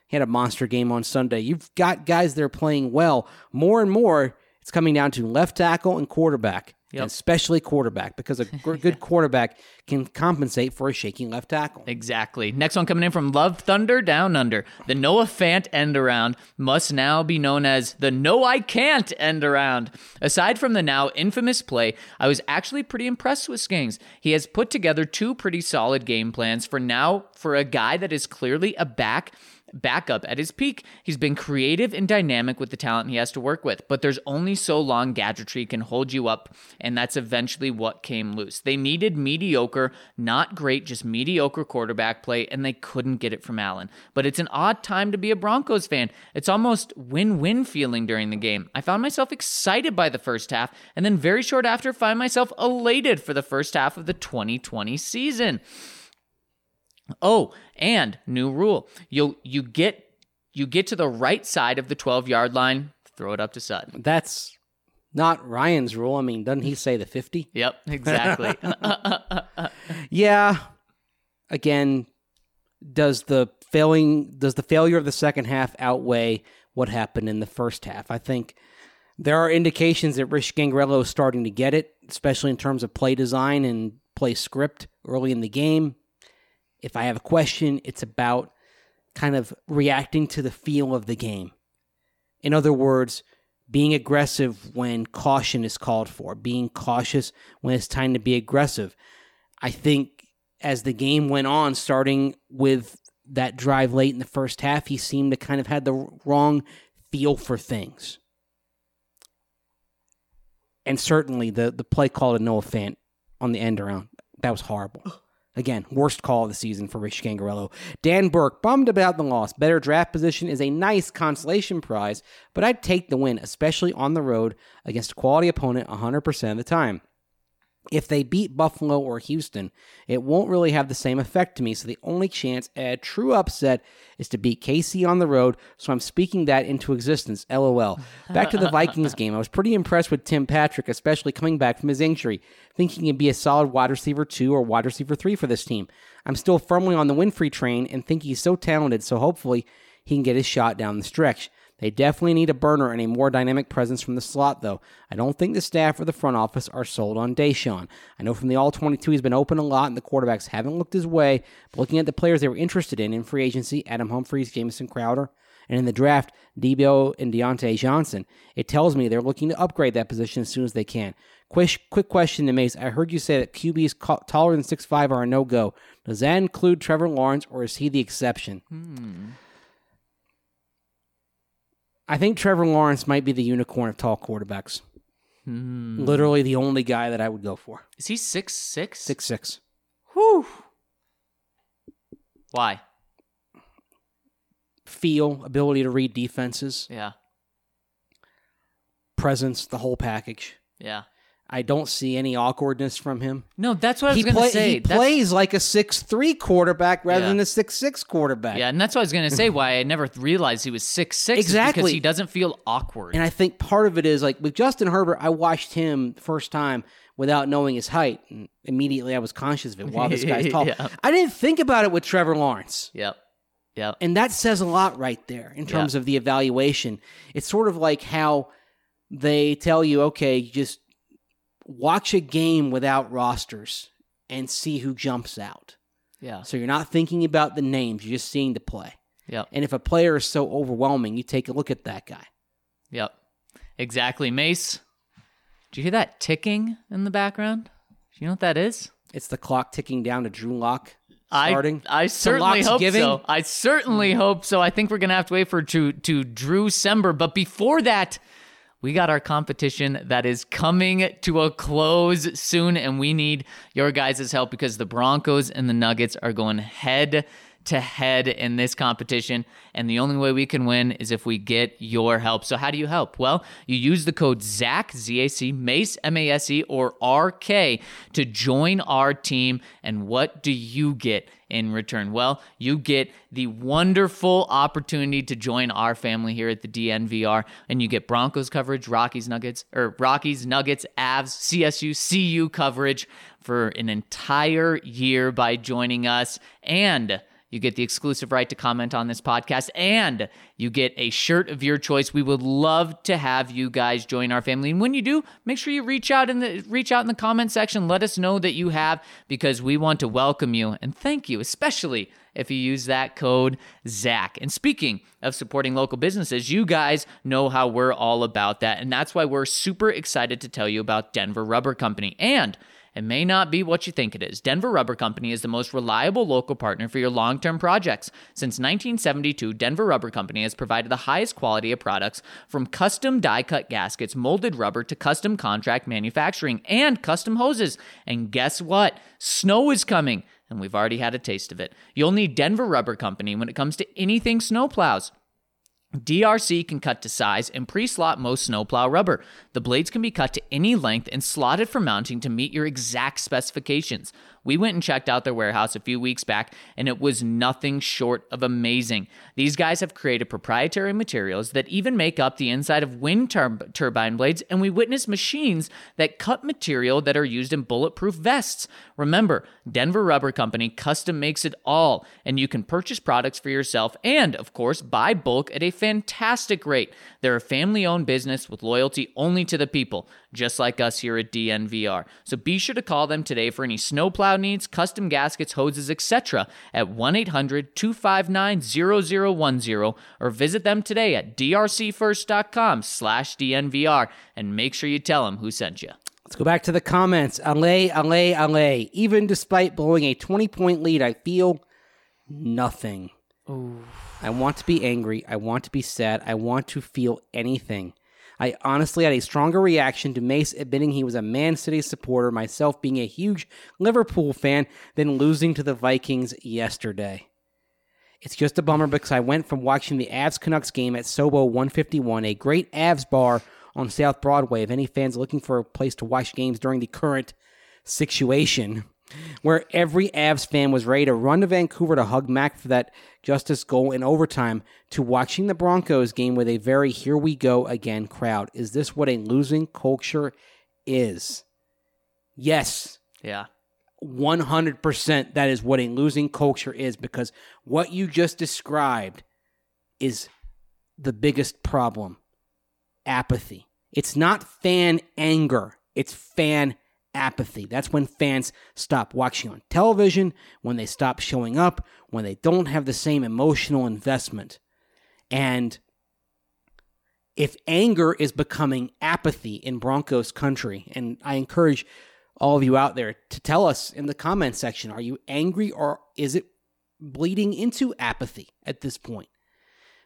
He had a monster game on Sunday. You've got guys that are playing well. More and more, it's coming down to left tackle and quarterback, Yep. especially quarterback, because a good quarterback can compensate for a shaking left tackle. Exactly. Next one coming in from Love Thunder Down Under. The Noah Fant end around must now be known as the No I Can't end around. Aside from the now infamous play, I was actually pretty impressed with Skings. He has put together two pretty solid game plans for now for a guy that is clearly a back backup at his peak. He's been creative and dynamic with the talent he has to work with, but there's only so long gadgetry can hold you up, and that's eventually what came loose. They needed mediocre, not great, just mediocre quarterback play, and they couldn't get it from Allen. But it's an odd time to be a Broncos fan. It's almost win win feeling during the game. I found myself excited by the first half, and then very short after, find myself elated for the first half of the 2020 season. Oh, and new rule. You you get you get to the right side of the 12 yard line, throw it up to Sutton. That's not Ryan's rule. I mean, doesn't he say the 50? Yep, exactly. Yeah. Again, does the failing does the failure of the second half outweigh what happened in the first half? I think there are indications that Rich Scangarello is starting to get it, especially in terms of play design and play script early in the game. If I have a question, it's about kind of reacting to the feel of the game. In other words, being aggressive when caution is called for, being cautious when it's time to be aggressive. I think as the game went on, starting with that drive late in the first half, he seemed to kind of had the wrong feel for things. And certainly the the play call to Noah Fant on the end around that was horrible. Again, worst call of the season for Rich Scangarello. Dan Burke, bummed about the loss. Better draft position is a nice consolation prize, but I'd take the win, especially on the road against a quality opponent 100% of the time. If they beat Buffalo or Houston, it won't really have the same effect to me. So the only chance at a true upset is to beat KC on the road. So I'm speaking that into existence. LOL. Back to the Vikings game. I was pretty impressed with Tim Patrick, especially coming back from his injury, thinking he'd be a solid wide receiver two or wide receiver three for this team. I'm still firmly on the Winfree train and think he's so talented. So hopefully he can get his shot down the stretch. They definitely need a burner and a more dynamic presence from the slot, though. I don't think the staff or the front office are sold on DaeSean. I know from the All 22 he's been open a lot and the quarterbacks haven't looked his way, but looking at the players they were interested in in free agency, Adam Humphries, Jamison Crowder, and in the draft, Deebo and Diontae Johnson, it tells me they're looking to upgrade that position as soon as they can. Quick, quick question to Mase. I heard you say that QBs taller than 6'5 are a no go. Does that include Trevor Lawrence, or is he the exception? Hmm. I think Trevor Lawrence might be the unicorn of tall quarterbacks. Hmm. Literally the only guy that I would go for. Is he six six? Six six. Whew. Why? Feel, ability to read defenses, Yeah. presence, the whole package. Yeah. I don't see any awkwardness from him. No, that's what I was going to play- say. he That's- plays like a six three quarterback rather Yeah. than a six six quarterback. Yeah, and that's what I was going to say. Why I never realized he was six six. Exactly. because he doesn't feel awkward. And I think part of it is like with Justin Herbert, I watched him the first time without knowing his height. And immediately I was conscious of it. Wow, this guy's tall. Yeah. I didn't think about it with Trevor Lawrence. yep. Yep. And that says a lot right there in terms of the evaluation. It's sort of like how they tell you, okay, just watch a game without rosters and see who jumps out. Yeah. So you're not thinking about the names, you're just seeing the play. Yep. And if a player is so overwhelming, you take a look at that guy. Yep. Exactly. Mase, do you hear that ticking in the background? Do you know what that is? It's the clock ticking down to Drew Lock I, starting. I certainly hope giving? so. I certainly hope so. I think we're gonna have to wait for to to Drew Sember, but before that, we got our competition that is coming to a close soon, and we need your guys' help because the Broncos and the Nuggets are going head to head in this competition. And the only way we can win is if we get your help. So, how do you help? Well, you use the code ZAC, Z A C, MASE, M A S E, or RK to join our team. And what do you get? in return? Well, you get the wonderful opportunity to join our family here at the DNVR, and you get Broncos coverage, Rockies Nuggets, or Rockies Nuggets, Avs, CSU, CU coverage for an entire year by joining us, and you get the exclusive right to comment on this podcast, and you get a shirt of your choice. We would love to have you guys join our family. And when you do, make sure you reach out in the reach out in the comment section. Let us know that you have because we want to welcome you and thank you, especially if you use that code Zac. And speaking of supporting local businesses, you guys know how we're all about that. And that's why we're super excited to tell you about Denver Rubber Company. And it may not be what you think it is. Denver Rubber Company is the most reliable local partner for your long term projects. Since 1972, Denver Rubber Company has provided the highest quality of products from custom die cut gaskets, molded rubber to custom contract manufacturing and custom hoses. And guess what? Snow is coming, and we've already had a taste of it. You'll need Denver Rubber Company when it comes to anything snowplows. DRC can cut to size and pre slot most snowplow rubber. The blades can be cut to any length and slotted for mounting to meet your exact specifications. We went and checked out their warehouse a few weeks back, and it was nothing short of amazing. These guys have created proprietary materials that even make up the inside of wind tur- turbine blades, and we witnessed machines that cut material that are used in bulletproof vests. Remember, Denver Rubber Company custom makes it all, and you can purchase products for yourself and, of course, buy bulk at a fantastic rate. They're a family owned business with loyalty only to the people, just like us here at DNVR. So be sure to call them today for any snowplow needs, custom gaskets, hoses, etc. at 1 800 259 0010 or visit them today at drcfirst.com slash DNVR and make sure you tell them who sent you. Let's go back to the comments. Allez, allez, allez. Even despite blowing a 20 point lead, I feel nothing. I want to be angry. I want to be sad. I want to feel anything. I honestly had a stronger reaction to Mase admitting he was a Man City supporter, myself being a huge Liverpool fan, than losing to the Vikings yesterday. It's just a bummer because I went from watching the Avs Canucks game at Sobo 151, a great Avs bar on South Broadway. If any fans looking for a place to watch games during the current situation, where every Avs fan was ready to run to Vancouver to hug Mac for that justice goal in overtime, to watching the Broncos game with a very here we go again crowd. Is this what a losing culture is? Yes, Yeah. 100% that is what a losing culture is because what you just described is the biggest problem apathy. It's not fan anger, it's fan apathy. That's when fans stop watching on television, when they stop showing up, when they don't have the same emotional investment. And if anger is becoming apathy in Broncos country, and I encourage all of you out there to tell us in the comment section are you angry or is it bleeding into apathy at this point?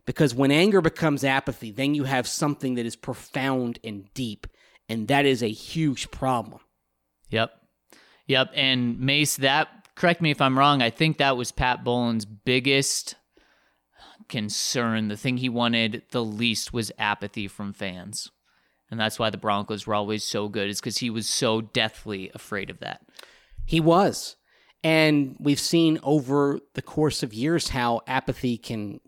Because when anger becomes apathy, then you have something that is profound and deep, and that is a huge problem. Yep. Yep. And Mase, that, correct me if I'm wrong, I think that was Pat Bowlen's biggest concern. The thing he wanted the least was apathy from fans. And that's why the Broncos were always so good, is because he was so deathly afraid of that. He was. And we've seen over the course of years how apathy can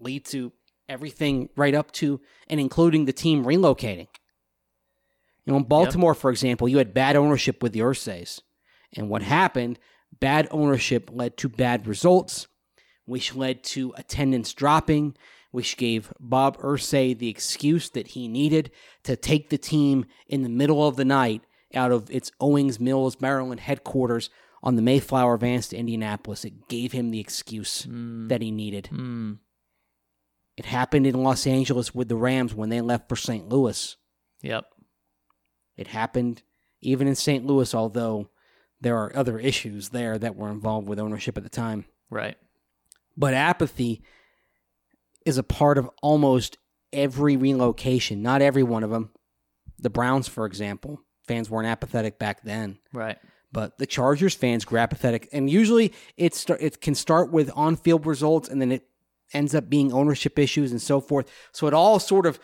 lead to everything right up to and including the team relocating. You know, in Baltimore, for example, you had bad ownership with the Irsays. And what happened, bad ownership led to bad results, which led to attendance dropping, which gave Bob Irsay the excuse that he needed to take the team in the middle of the night out of its Owings Mills, Maryland headquarters on the Mayflower vans to Indianapolis. It gave him the excuse that he needed. Mm. It happened in Los Angeles with the Rams when they left for St. Louis. Yep. It happened even in St. Louis, although there are other issues there that were involved with ownership at the time. Right. But apathy is a part of almost every relocation. Not every one of them. The Browns, for example, fans weren't apathetic back then. Right. But the Chargers fans grew apathetic, and usually it start, it can start with on field results, and then it ends up being ownership issues and so forth. So it all sort of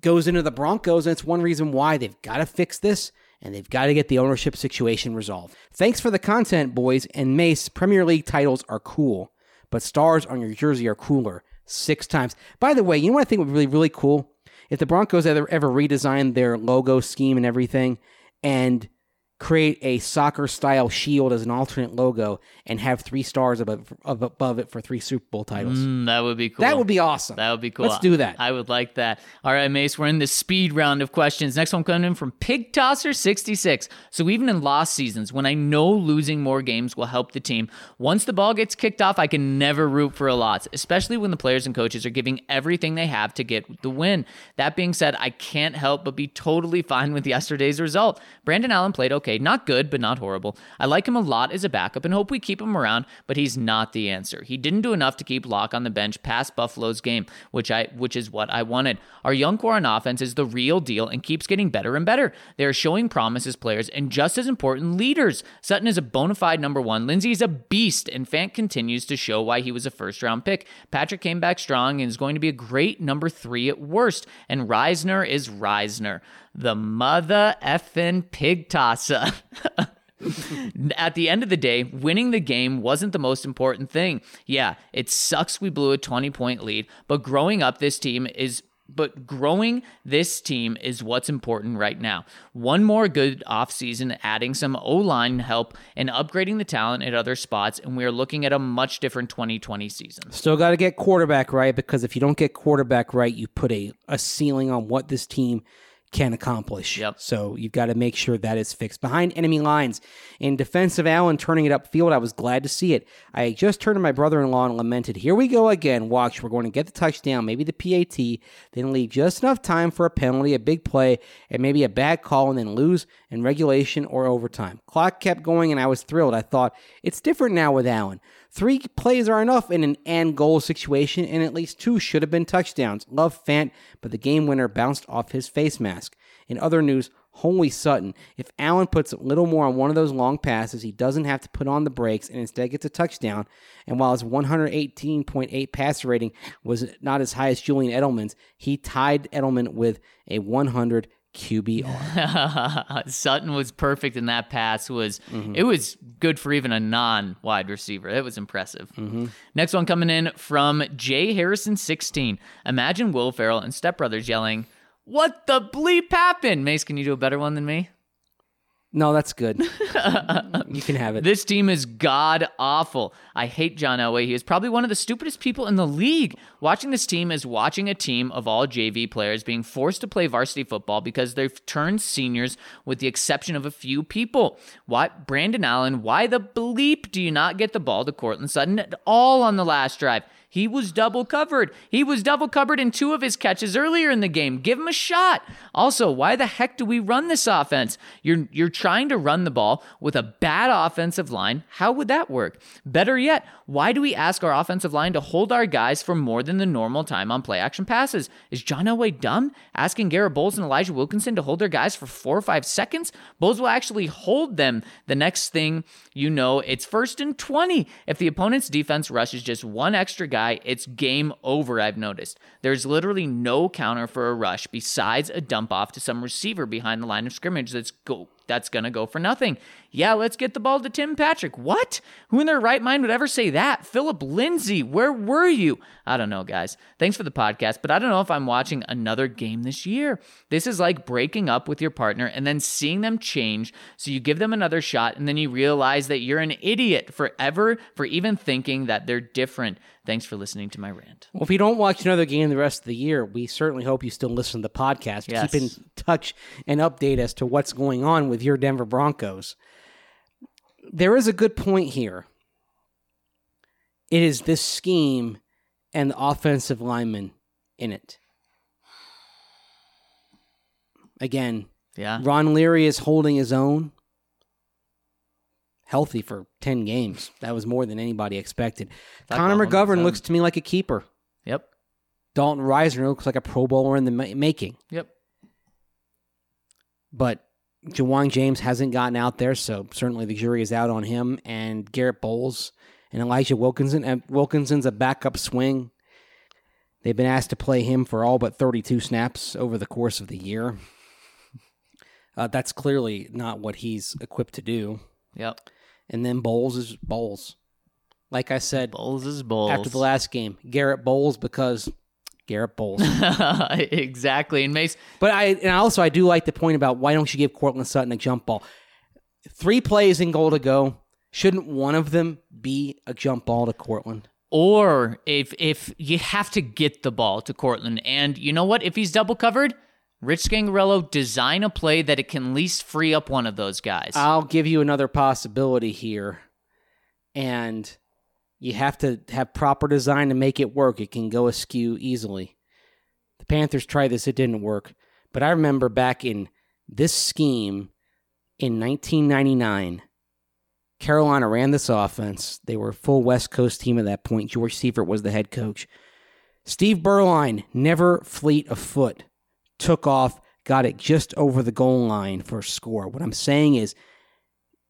goes into the Broncos, and it's one reason why they've got to fix this and they've got to get the ownership situation resolved. Thanks for the content, boys. And Mase, Premier League titles are cool, but stars on your jersey are cooler. Six times. By the way, you know what I think would be really, really cool? If the Broncos ever, ever redesigned their logo scheme and everything and create a soccer style shield as an alternate logo and have three stars above, above it for three Super Bowl titles. Mm, that would be cool. That would be awesome. That would be cool. Let's do that. I would like that. All right, Mase, we're in the speed round of questions. Next one coming in from Pig Tosser 66. So even in lost seasons, when I know losing more games will help the team, once the ball gets kicked off, I can never root for a loss, especially when the players and coaches are giving everything they have to get the win. That being said, I can't help but be totally fine with yesterday's result. Brandon Allen played okay, not good, but not horrible. I like him a lot as a backup and hope we keep him around, but he's not the answer. He didn't do enough to keep Lock on the bench past Buffalo's game, which I which is what I wanted. Our young core on offense is the real deal and keeps getting better and better. They are showing promise as players and just as important leaders. Sutton is a bona fide number one. Lindsay is a beast, and Fant continues to show why he was a first round pick. Patrick came back strong and is going to be a great number three at worst. And Risner is Risner, the mother effing pig tosser. At the end of the day, winning the game wasn't the most important thing. Yeah, it sucks we blew a 20 point lead, but growing up this team is but growing this team is what's important right now. One more good offseason, adding some O line help and upgrading the talent at other spots, and we are looking at a much different 2020 season. Still got to get quarterback right because if you don't get quarterback right, you put a, a ceiling on what this team can accomplish. Yep. So you've got to make sure that is fixed. Behind enemy lines, in defensive Allen turning it upfield, I was glad to see it. I just turned to my brother in law and lamented, Here we go again. Watch, we're going to get the touchdown, maybe the PAT, then leave just enough time for a penalty, a big play, and maybe a bad call, and then lose in regulation or overtime. Clock kept going, and I was thrilled. I thought, It's different now with Allen. Three plays are enough in an and goal situation, and at least two should have been touchdowns. Love Fant, but the game winner bounced off his face mask. In other news, holy Sutton. If Allen puts a little more on one of those long passes, he doesn't have to put on the brakes and instead gets a touchdown. And while his 118.8 passer rating was not as high as Julian Edelman's, he tied Edelman with a 100 QBR. Sutton was perfect in that pass. Was mm-hmm. it was good for even a non wide receiver. It was impressive. Mm-hmm. Next one coming in from Jay Harrison, sixteen. Imagine Will Ferrell and Step Brothers yelling, "What the bleep happened?" Mase, can you do a better one than me? No, that's good. you can have it. This team is god awful. I hate John Elway. He is probably one of the stupidest people in the league. Watching this team is watching a team of all JV players being forced to play varsity football because they've turned seniors, with the exception of a few people. Why, Brandon Allen? Why the bleep do you not get the ball to Courtland Sutton at all on the last drive? He was double covered. He was double covered in two of his catches earlier in the game. Give him a shot. Also, why the heck do we run this offense? You're you're trying to run the ball with a bad offensive line. How would that work? Better yet, why do we ask our offensive line to hold our guys for more than the normal time on play action passes? Is John Elway dumb? Asking Garett Bolles and Elijah Wilkinson to hold their guys for four or five seconds? Bolles will actually hold them. The next thing you know, it's first and 20. If the opponent's defense rushes just one extra guy, it's game over, I've noticed. There's literally no counter for a rush besides a dump off to some receiver behind the line of scrimmage that's go that's going to go for nothing. Yeah, let's get the ball to Tim Patrick. What? Who in their right mind would ever say that? Phillip Lindsay, where were you? I don't know, guys. Thanks for the podcast, but I don't know if I'm watching another game this year. This is like breaking up with your partner and then seeing them change. So you give them another shot and then you realize that you're an idiot forever for even thinking that they're different. Thanks for listening to my rant. Well, if you don't watch another game the rest of the year, we certainly hope you still listen to the podcast. Yes. Keep in touch and update as to what's going on with your Denver Broncos. There is a good point here. It is this scheme and the offensive lineman in it. Again, Yeah. Ron Leary is holding his own. Healthy for 10 games. That was more than anybody expected. Like Connor McGovern looks to me like a keeper. Yep. Dalton Risner looks like a Pro Bowler in the ma- making. Yep. But Ja'Wuan James hasn't gotten out there, so certainly the jury is out on him. And Garett Bolles and Elijah Wilkinson. And Wilkinson's a backup swing. They've been asked to play him for all but 32 snaps over the course of the year. Uh, that's clearly not what he's equipped to do. Yep. And then Bolles is Bolles. Like I said Bolles is Bolles. after the last game, Garett Bolles because Garett Bolles. exactly. And Mase, But I and also I do like the point about why don't you give Courtland Sutton a jump ball? Three plays in goal to go. Shouldn't one of them be a jump ball to Courtland? or if if you have to get the ball to Courtland, and you know what? If he's double covered, Rich Scangarello design a play that it can least free up one of those guys. I'll give you another possibility here. And you have to have proper design to make it work. It can go askew easily. The Panthers tried this, it didn't work. But I remember back in this scheme in 1999, Carolina ran this offense. They were a full West Coast team at that point. George Seifert was the head coach. Steve Beuerlein, never fleet of foot, took off, got it just over the goal line for a score. What I'm saying is,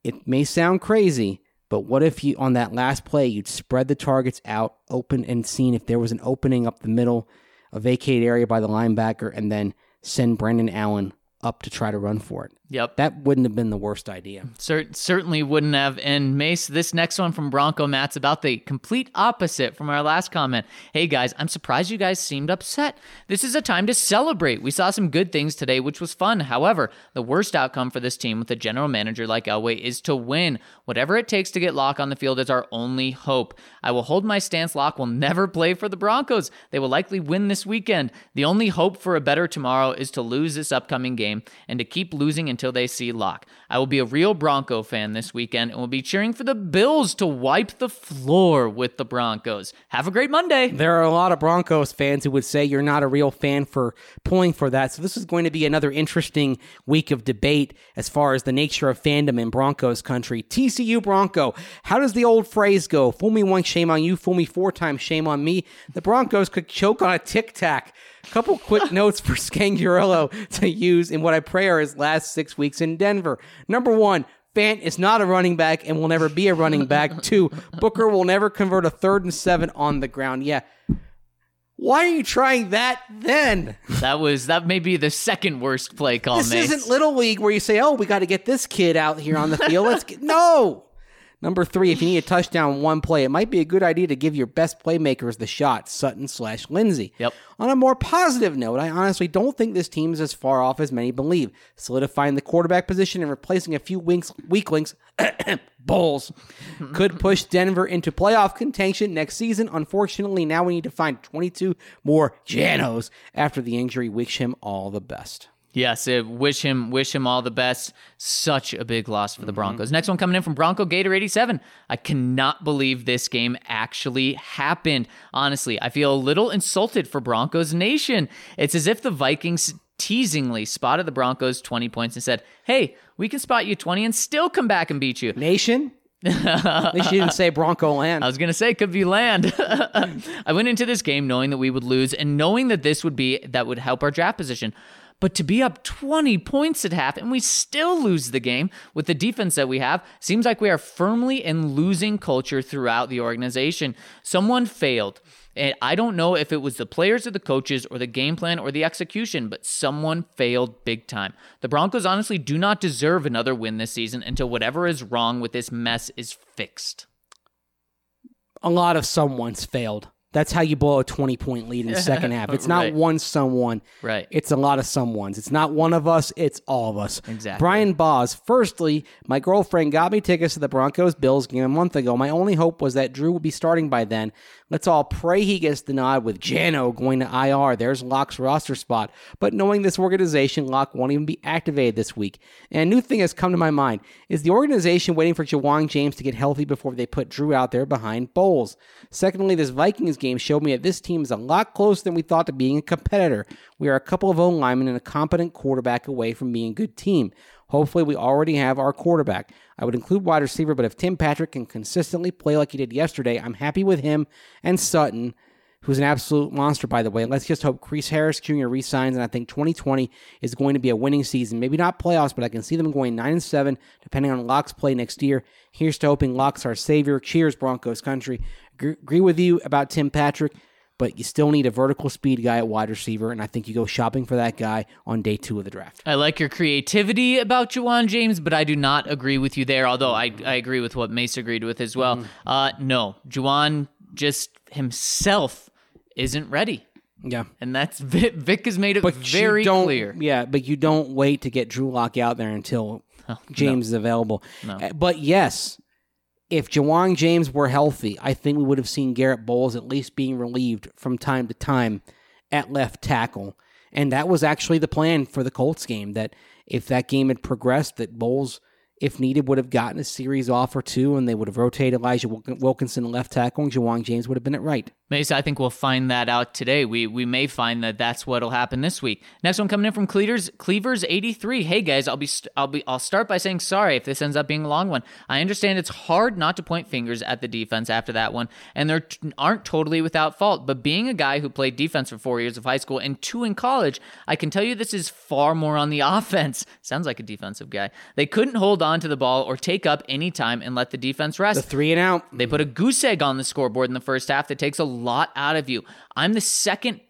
it may sound crazy, but what if you, on that last play, you'd spread the targets out, open and seen if there was an opening up the middle, a vacated area by the linebacker, and then send Brandon Allen up to try to run for it? Yep. That wouldn't have been the worst idea. Cer- certainly wouldn't have. And Mase, this next one from Bronco Matt's about the complete opposite from our last comment. Hey guys, I'm surprised you guys seemed upset. This is a time to celebrate. We saw some good things today, which was fun. However, the worst outcome for this team with a general manager like Elway is to win. Whatever it takes to get Lock on the field is our only hope. I will hold my stance. Lock will never play for the Broncos. They will likely win this weekend. The only hope for a better tomorrow is to lose this upcoming game and to keep losing until they see Lock. I will be a real Bronco fan this weekend and will be cheering for the Bills to wipe the floor with the Broncos. Have a great Monday. There are a lot of Broncos fans who would say you're not a real fan for pulling for that. So this is going to be another interesting week of debate as far as the nature of fandom in Broncos country. TCU Bronco. How does the old phrase go? Fool me once, shame on you. Fool me four times, shame on me. The Broncos could choke on a tic tac. Couple quick notes for Scangarello to use in what I pray are his last six weeks in Denver. Number one, Fant is not a running back and will never be a running back. Two, Booker will never convert a third and seven on the ground. Yeah. Why are you trying that then? That was that may be the second worst play call. This Mase. isn't Little League where you say, oh, we got to get this kid out here on the field. Let's get. No! Number three, if you need a touchdown one play, it might be a good idea to give your best playmakers the shot, Sutton slash Lindsay. Yep. On a more positive note, I honestly don't think this team is as far off as many believe. Solidifying the quarterback position and replacing a few winks, weak links, Bolles, could push Denver into playoff contention next season. Unfortunately, now we need to find 22 more Janos after the injury. Wish him all the best. Yes, it, wish him wish him all the best. Such a big loss for the mm-hmm. Broncos. Next one coming in from Bronco Gator 87. I cannot believe this game actually happened. Honestly, I feel a little insulted for Broncos Nation. It's as if the Vikings teasingly spotted the Broncos 20 points and said, "Hey, we can spot you 20 and still come back and beat you." Nation? At least you didn't say Bronco land. I was going to say could be land. I went into this game knowing that we would lose and knowing that this would be that would help our draft position. But to be up 20 points at half and we still lose the game with the defense that we have seems like we are firmly in losing culture throughout the organization. Someone failed. And I don't know if it was the players or the coaches or the game plan or the execution, but someone failed big time. The Broncos honestly do not deserve another win this season until whatever is wrong with this mess is fixed. a lot of someone's failed. That's how you blow a 20 point lead in the second half. It's not Right. one someone. Right. It's a lot of someone's. It's not one of us, it's all of us. Exactly. Brian Boz, firstly, my girlfriend got me tickets to the Broncos Bills game a month ago. My only hope was that Drew would be starting by then. Let's all pray he gets the nod with Jano going to IR. There's Lock's roster spot. But knowing this organization, Lock won't even be activated this week. And a new thing has come to my mind. Is the organization waiting for Ja'Wuan James to get healthy before they put Drew out there behind Bolles? Secondly, this Vikings game showed me that this team is a lot closer than we thought to being a competitor. We are a couple of O linemen and a competent quarterback away from being a good team. Hopefully, we already have our quarterback. I would include wide receiver, but if Tim Patrick can consistently play like he did yesterday, I'm happy with him and Sutton, who's an absolute monster, by the way. Let's just hope Chris Harris Jr. resigns, and I think 2020 is going to be a winning season. Maybe not playoffs, but I can see them going 9 and 7, depending on Lock's play next year. Here's to hoping Lock's our savior. Cheers, Broncos country. Agree agree with you about Tim Patrick but you still need a vertical speed guy at wide receiver, and I think you go shopping for that guy on day two of the draft. I like your creativity about Ja'Wuan James, but I do not agree with you there, although I, I agree with what Mase agreed with as well. Uh, no, Ja'Wuan just himself isn't ready. Yeah. And that's Vic, Vic has made it You very don't, clear. Yeah, but you don't wait to get Drew Lock out there until James is available. Uh, But yes, if Ja'Wuan James were healthy, I think we would have seen Garett Bolles at least being relieved from time to time at left tackle. And that was actually the plan for the Colts game that if that game had progressed, that Bolles, if needed, would have gotten a series off or two and they would have rotated Elijah Wilkinson left tackle and Ja'Wuan James would have been at right. Mase, I think we'll find that out today. We we may find that that's what'll happen this week. Next one coming in from Cleavers Cleavers eighty three. Hey guys, I'll be st- I'll be I'll start by saying sorry if this ends up being a long one. I understand it's hard not to point fingers at the defense after that one, and they aren't totally without fault. But being a guy who played defense for four years of high school and two in college, I can tell you this is far more on the offense. Sounds like a defensive guy. They couldn't hold on to the ball or take up any time and let the defense rest. The three and out. They put a goose egg on the scoreboard in the first half that takes a lot out of you. I'm the second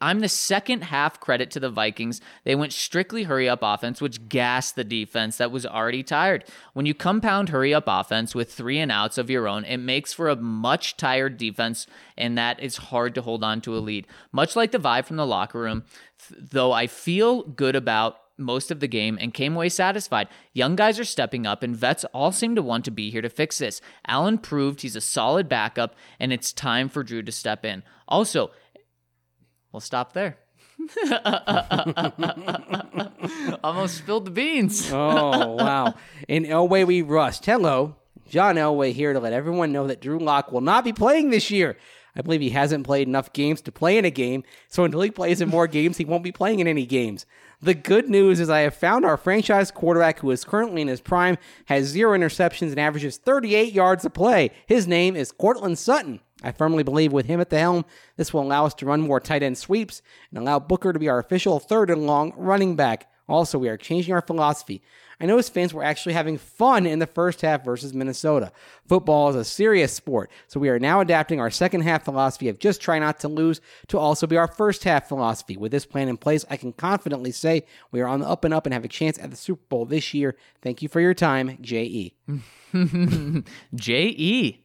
I'm the second half credit to the Vikings. They went strictly hurry up offense, which gassed the defense that was already tired. When you compound hurry up offense with three and outs of your own, it makes for a much tired defense, and that is hard to hold on to a lead. Much like the vibe from the locker room, though I feel good about most of the game and came away satisfied. Young guys are stepping up, and vets all seem to want to be here to fix this. Allen proved he's a solid backup, and it's time for Drew to step in. Also, we'll stop there. Almost spilled the beans. Oh, wow. In Elway, we rust. Hello, John Elway here to let everyone know that Drew Lock will not be playing this year. I believe he hasn't played enough games to play in a game, so until he plays in more games, he won't be playing in any games. The good news is I have found our franchise quarterback who is currently in his prime, has zero interceptions, and averages 38 yards a play. His name is Courtland Sutton. I firmly believe with him at the helm, this will allow us to run more tight end sweeps and allow Booker to be our official third and long running back. Also, we are changing our philosophy. I know his fans were actually having fun in the first half versus Minnesota. Football is a serious sport, so we are now adapting our second half philosophy of just try not to lose to also be our first half philosophy. With this plan in place, I can confidently say we are on the up and up and have a chance at the Super Bowl this year. Thank you for your time. J.E. J.E.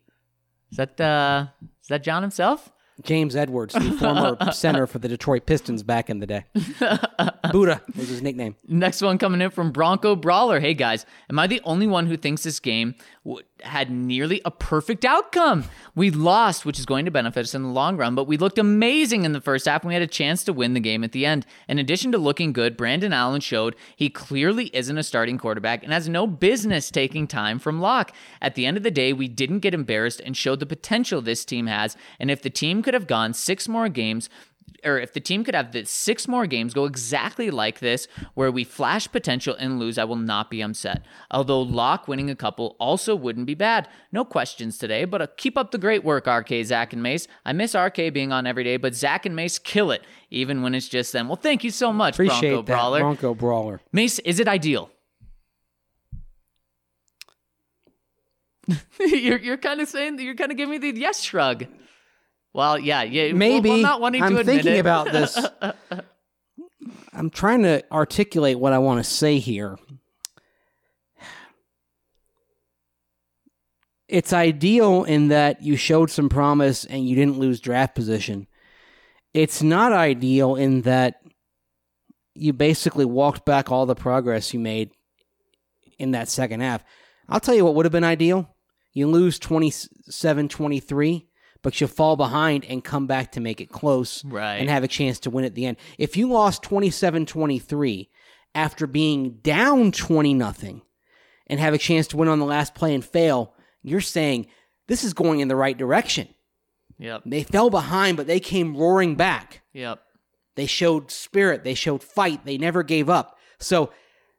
Is that uh is that John himself? James Edwards, the former center for the Detroit Pistons back in the day. Buddha was his nickname. Next one coming in from Bronco Brawler. Hey guys, am I the only one who thinks this game w- had nearly a perfect outcome? We lost, which is going to benefit us in the long run, but we looked amazing in the first half and we had a chance to win the game at the end. In addition to looking good, Brandon Allen showed he clearly isn't a starting quarterback and has no business taking time from Lock. At the end of the day, we didn't get embarrassed and showed the potential this team has. And if the team could have gone six more games, or if the team could have the six more games go exactly like this, where we flash potential and lose, I will not be upset. Although Lock winning a couple also wouldn't be bad. No questions today, but uh, keep up the great work, RK, Zac, and Mase. I miss RK being on every day, but Zac and Mase kill it, even when it's just them. Well, thank you so much, Appreciate Bronco that, Brawler. Bronco Brawler. Mase, is it ideal? you're you're kind of saying you're kind of giving me the yes shrug. Well, yeah, yeah. Maybe well, not wanting I'm to admit thinking about this. I'm trying to articulate what I want to say here. It's ideal in that you showed some promise and you didn't lose draft position. It's not ideal in that you basically walked back all the progress you made in that second half. I'll tell you what would have been ideal. You lose 27 23, but you fall behind and come back to make it close Right. and have a chance to win at the end. If you lost 27 23 after being down 20 nothing and have a chance to win on the last play and fail, you're saying this is going in the right direction. Yep. They fell behind, but they came roaring back. Yep. They showed spirit, they showed fight, they never gave up. So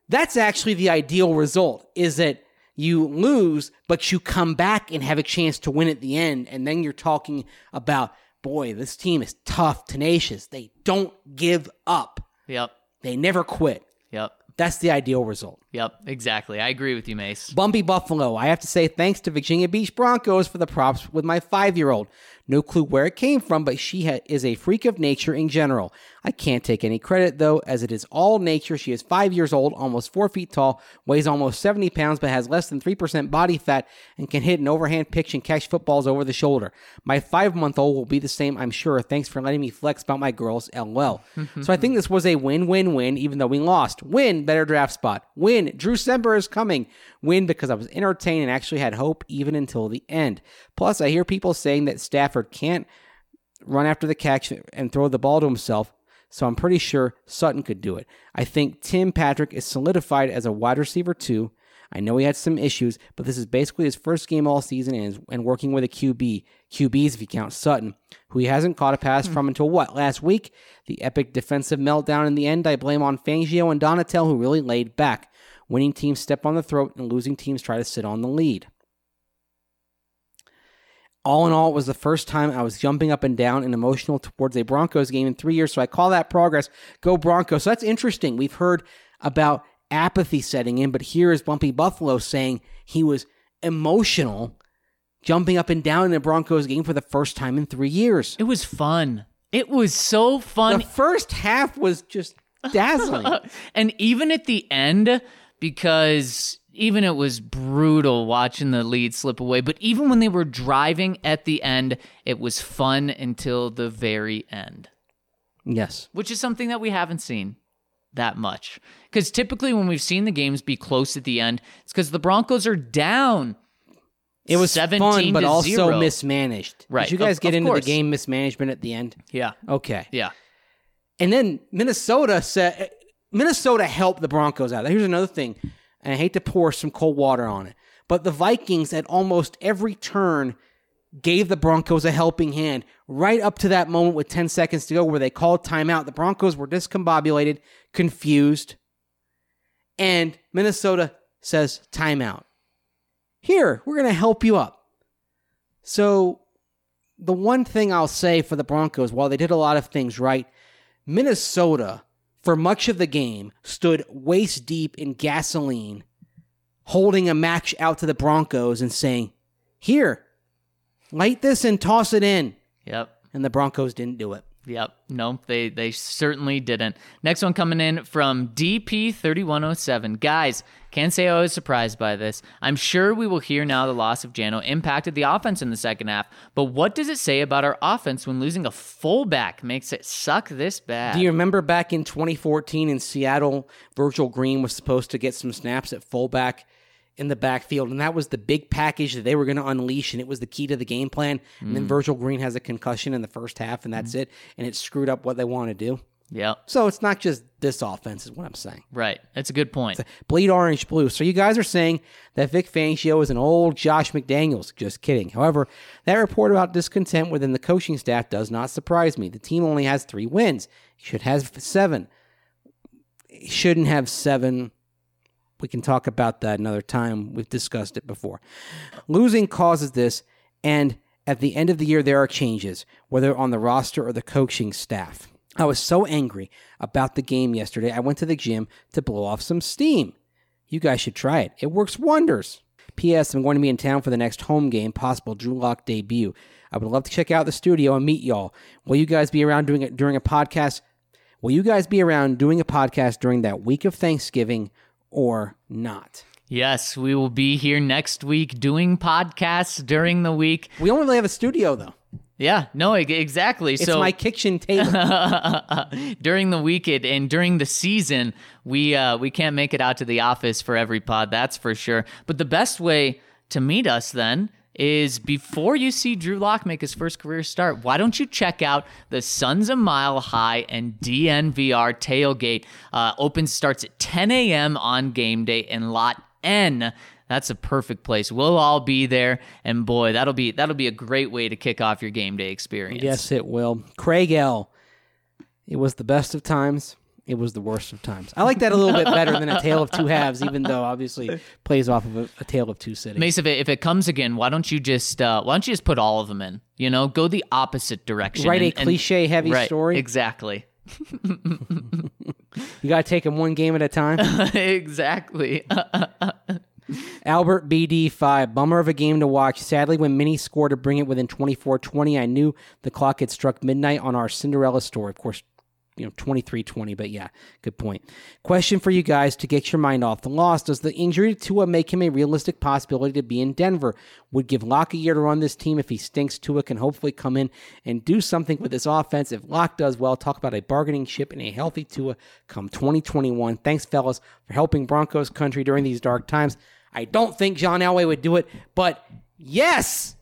that's actually the ideal result is that you lose, but you come back and have a chance to win at the end. And then you're talking about, boy, this team is tough, tenacious. They don't give up, Yep. they never quit. Yep. That's the ideal result. Yep. Exactly. I agree with you, Mase. Bumpy Buffalo. I have to say thanks to Virginia Beach Broncos for the props with my five year old. No clue where it came from, but she ha- is a freak of nature in general. I can't take any credit though, as it is all nature. She is five years old, almost four feet tall, weighs almost 70 pounds, but has less than 3% body fat and can hit an overhand pitch and catch footballs over the shoulder. My five month old will be the same, I'm sure. Thanks for letting me flex about my girls, lol. so I think this was a win win win, even though we lost. Win, better draft spot. Win, Drew Sember is coming. Win because I was entertained and actually had hope even until the end. Plus, I hear people saying that Stafford can't run after the catch and throw the ball to himself, so I'm pretty sure Sutton could do it. I think Tim Patrick is solidified as a wide receiver too. I know he had some issues, but this is basically his first game all season and, is, and working with a QB, QBs if you count Sutton, who he hasn't caught a pass hmm. from until what, last week? The epic defensive meltdown in the end, I blame on Fangio and Donatell, who really laid back. Winning teams step on the throat and losing teams try to sit on the lead. All in all, it was the first time I was jumping up and down and emotional towards a Broncos game in three years. So I call that progress. Go Broncos. So that's interesting. We've heard about apathy setting in, but here is Bumpy Buffalo saying he was emotional jumping up and down in a Broncos game for the first time in three years. It was fun. It was so fun. The first half was just dazzling. and even at the end, because even it was brutal watching the lead slip away, but even when they were driving at the end, it was fun until the very end, yes. which is something that we haven't seen that much. Because typically, when we've seen the games be close at the end, it's because the Broncos are down. It was 17 fun, but also zero. mismanaged. Right, Did you guys of- get of into course. the game mismanagement at the end? Yeah. Okay. Yeah. And then Minnesota said Minnesota helped the Broncos out. Here's another thing, and I hate to pour some cold water on it, but the Vikings at almost every turn gave the Broncos a helping hand right up to that moment with 10 seconds to go where they called timeout. The Broncos were discombobulated, confused, and Minnesota says timeout. Here, we're going to help you up. So, the one thing I'll say for the Broncos, while they did a lot of things right, Minnesota, for much of the game, stood waist deep in gasoline, holding a match out to the Broncos and saying, Here, light this and toss it in. Yep. And the Broncos didn't do it. Yep. No, they they certainly didn't. Next one coming in from DP3107. Guys, can't say I was surprised by this. I'm sure we will hear now the loss of Jano impacted the offense in the second half. But what does it say about our offense when losing a fullback makes it suck this bad? Do you remember back in 2014 in Seattle, Virgil Green was supposed to get some snaps at fullback in the backfield, and that was the big package that they were going to unleash, and it was the key to the game plan. And then mm. Virgil Green has a concussion in the first half, and that's mm. it, and it screwed up what they want to do. Yeah. So it's not just this offense, is what I'm saying. Right. That's a good point. Bleed orange blue. So you guys are saying that Vic Fangio is an old Josh McDaniels. Just kidding. However, that report about discontent within the coaching staff does not surprise me. The team only has three wins. It should have seven. It shouldn't have seven. We can talk about that another time. We've discussed it before. Losing causes this, and at the end of the year, there are changes, whether on the roster or the coaching staff. I was so angry about the game yesterday, I went to the gym to blow off some steam. You guys should try it. It works wonders. P.S. I'm going to be in town for the next home game, possible Drew Lock debut. I would love to check out the studio and meet y'all. Will you guys be around doing it during a podcast? Will you guys be around doing a podcast during that week of Thanksgiving or not? Yes, we will be here next week doing podcasts during the week. We only really have a studio though. Yeah, no, exactly. It's so my kitchen table. during the weekend and during the season, we uh, we can't make it out to the office for every pod, that's for sure. But the best way to meet us then is before you see Drew Lock make his first career start. Why don't you check out the Suns a Mile High and DNVR tailgate? Uh, open starts at 10 a.m. on game day in Lot N. That's a perfect place. We'll all be there, and boy, that'll be that'll be a great way to kick off your game day experience. yes, it will. Craig L. It was the best of times. It was the worst of times. I like that a little bit better than a tale of two halves, even though obviously plays off of a, a tale of two cities. Mase, if it, if it comes again, why don't you just uh, why don't you just put all of them in? You know, go the opposite direction. Write a and- and- cliche heavy right, story. Exactly. You got to take them one game at a time. exactly. Albert BD5, bummer of a game to watch. Sadly, when Mini scored to bring it within 24-20, I knew the clock had struck midnight on our Cinderella story. Of course, you know, 23-20, but yeah, good point. Question for you guys to get your mind off the loss. Does the injury to Tua make him a realistic possibility to be in Denver? Would give Lock a year to run this team if he stinks. Tua can hopefully come in and do something with this offense. If Lock does well, talk about a bargaining chip and a healthy Tua come 2021. Thanks, fellas, for helping Broncos country during these dark times. I don't think John Elway would do it, but yes,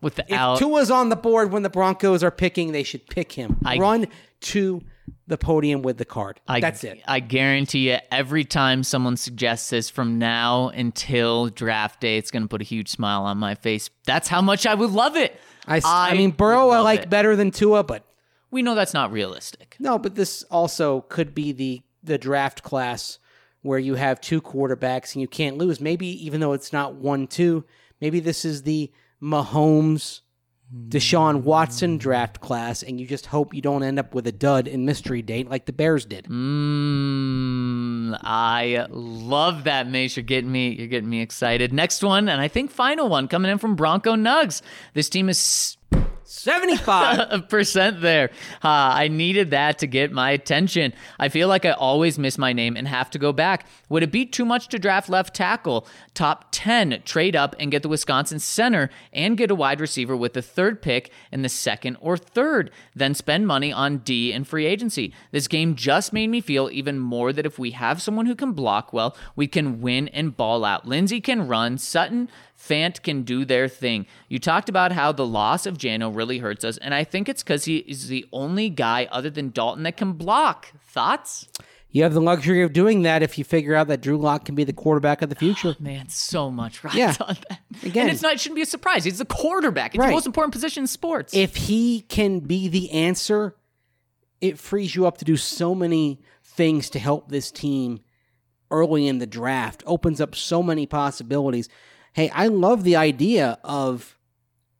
with the if Without Tua's on the board when the Broncos are picking, they should pick him. I- Run to the podium with the card. I, That's it. I guarantee you, every time someone suggests this from now until draft day, it's going to put a huge smile on my face. That's how much I would love it. I. I mean, Burrow I like it. better than Tua, but We know that's not realistic. no, but this also could be the the draft class where you have two quarterbacks and you can't lose. Maybe even though it's not one two, maybe this is the Mahomes. Deshaun Watson draft class, and you just hope you don't end up with a dud in mystery date like the Bears did. Mmm, I love that, Mase. You're getting me. You're getting me excited. Next one, and I think final one, coming in from Bronco Nugs. This team is 75. percent there. Uh, I needed that to get my attention. I feel like I always miss my name and have to go back. Would it be too much to draft left tackle? Top 10, trade up and get the Wisconsin center and get a wide receiver with the third pick in the second or third, then spend money on D and free agency. This game just made me feel even more that if we have someone who can block well, we can win and ball out. Lindsay can run, Sutton Fant can do their thing. You talked about how the loss of Jano really hurts us, and I think it's because he is the only guy other than Dalton that can block. Thoughts? You have the luxury of doing that if you figure out that Drew Lock can be the quarterback of the future. Oh, man, so much right Yeah. on that. Again. and it's not it shouldn't be a surprise. He's the quarterback. It's Right. the most important position in sports. if he can be the answer, it frees you up to do so many things to help this team early in the draft. Opens up so many possibilities. Hey, I love the idea of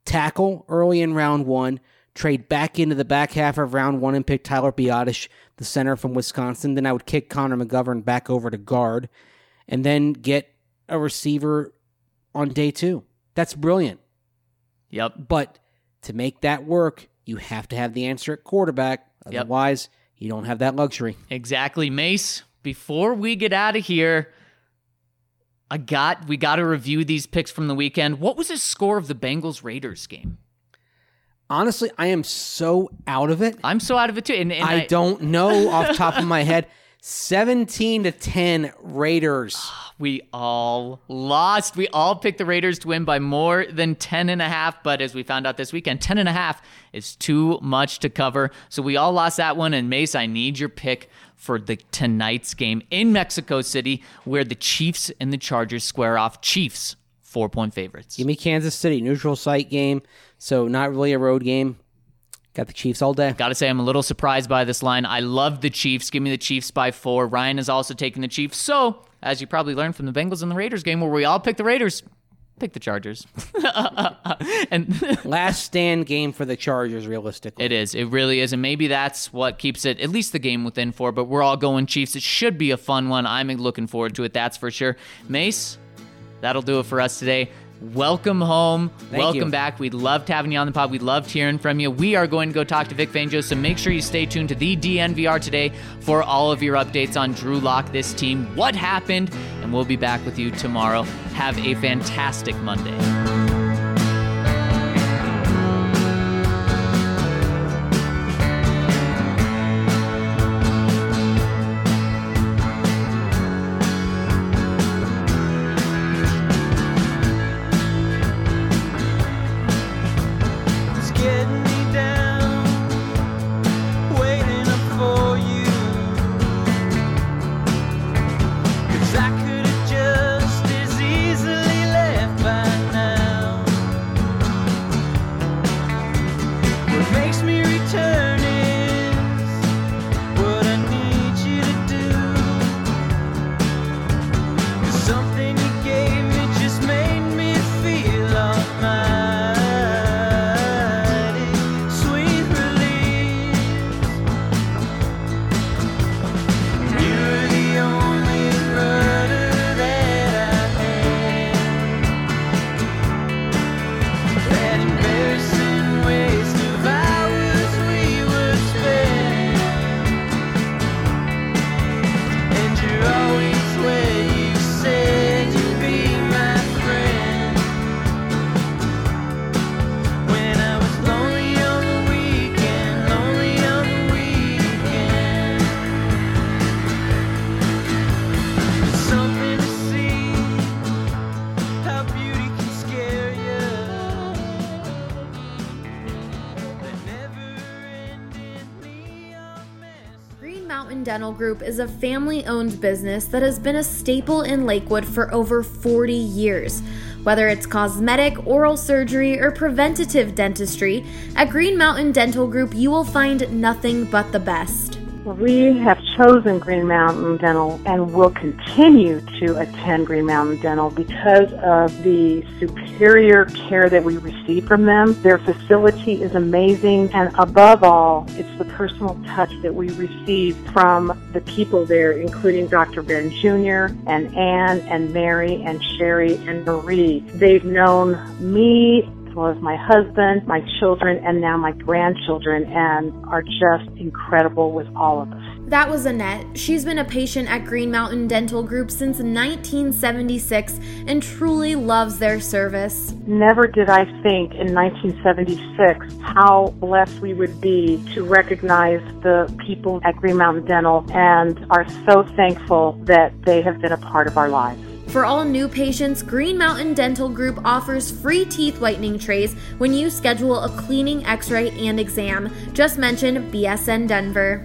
tackle early in round one, trade back into the back half of round one and pick Tyler Biadasz, the center from Wisconsin. Then I would kick Connor McGovern back over to guard and then get a receiver on day two. That's brilliant. yep. But to make that work, you have to have the answer at quarterback. Yep. Otherwise, you don't have that luxury. Exactly, Mase. Before we get out of here, I got we got to review these picks from the weekend. What was the score of the Bengals Raiders game? Honestly, I am so out of it. I'm so out of it too. And, and I, don't know off the top of my head. 17 to 10 Raiders. We all lost. We all picked the Raiders to win by more than 10 and a half, but as we found out this weekend, 10 and a half is too much to cover. So we all lost that one and Mase, I need your pick for the tonight's game in Mexico City where the Chiefs and the Chargers square off. Chiefs 4-point favorites. Give me Kansas City, neutral site game. So not really a road game. Got the Chiefs all day. Got to say, I'm a little surprised by this line. I love the Chiefs. Give me the Chiefs by four. Ryan is also taking the Chiefs. So, as you probably learned from the Bengals and the Raiders game, where we all picked the Raiders, pick the Chargers. and Last stand game for the Chargers, realistically. it is. It really is. And maybe that's what keeps it at least the game within four. But we're all going Chiefs. It should be a fun one. I'm looking forward to it. That's for sure. Mase, that'll do it for us today. Welcome home. Welcome you. back. We loved having you on the pod. We loved hearing from you. We are going to go talk to Vic Fangio, so make sure you stay tuned to the DNVR today for all of your updates on Drew Lock, this team, what happened, and we'll be back with you tomorrow. Have a fantastic Monday. Group is a family owned business that has been a staple in Lakewood for over 40 years. Whether it's cosmetic, oral surgery, or preventative dentistry, at Green Mountain Dental Group you will find nothing but the best. We have chosen Green Mountain Dental and will continue to attend Green Mountain Dental because of the superior care that we receive from them. Their facility is amazing, and above all, it's the personal touch that we receive from the people there, including Dr. Ben Jr., and Ann, and Mary, and Sherry, and Marie. They've known me well as my husband, my children, and now my grandchildren, and are just incredible with all of us. That was Annette. She's been a patient at Green Mountain Dental Group since 1976 and truly loves their service. Never did I think in 1976 how blessed we would be to recognize the people at Green Mountain Dental and are so thankful that they have been a part of our lives. For all new patients, Green Mountain Dental Group offers free teeth whitening trays when you schedule a cleaning, x ray, and exam. Just mention BSN Denver.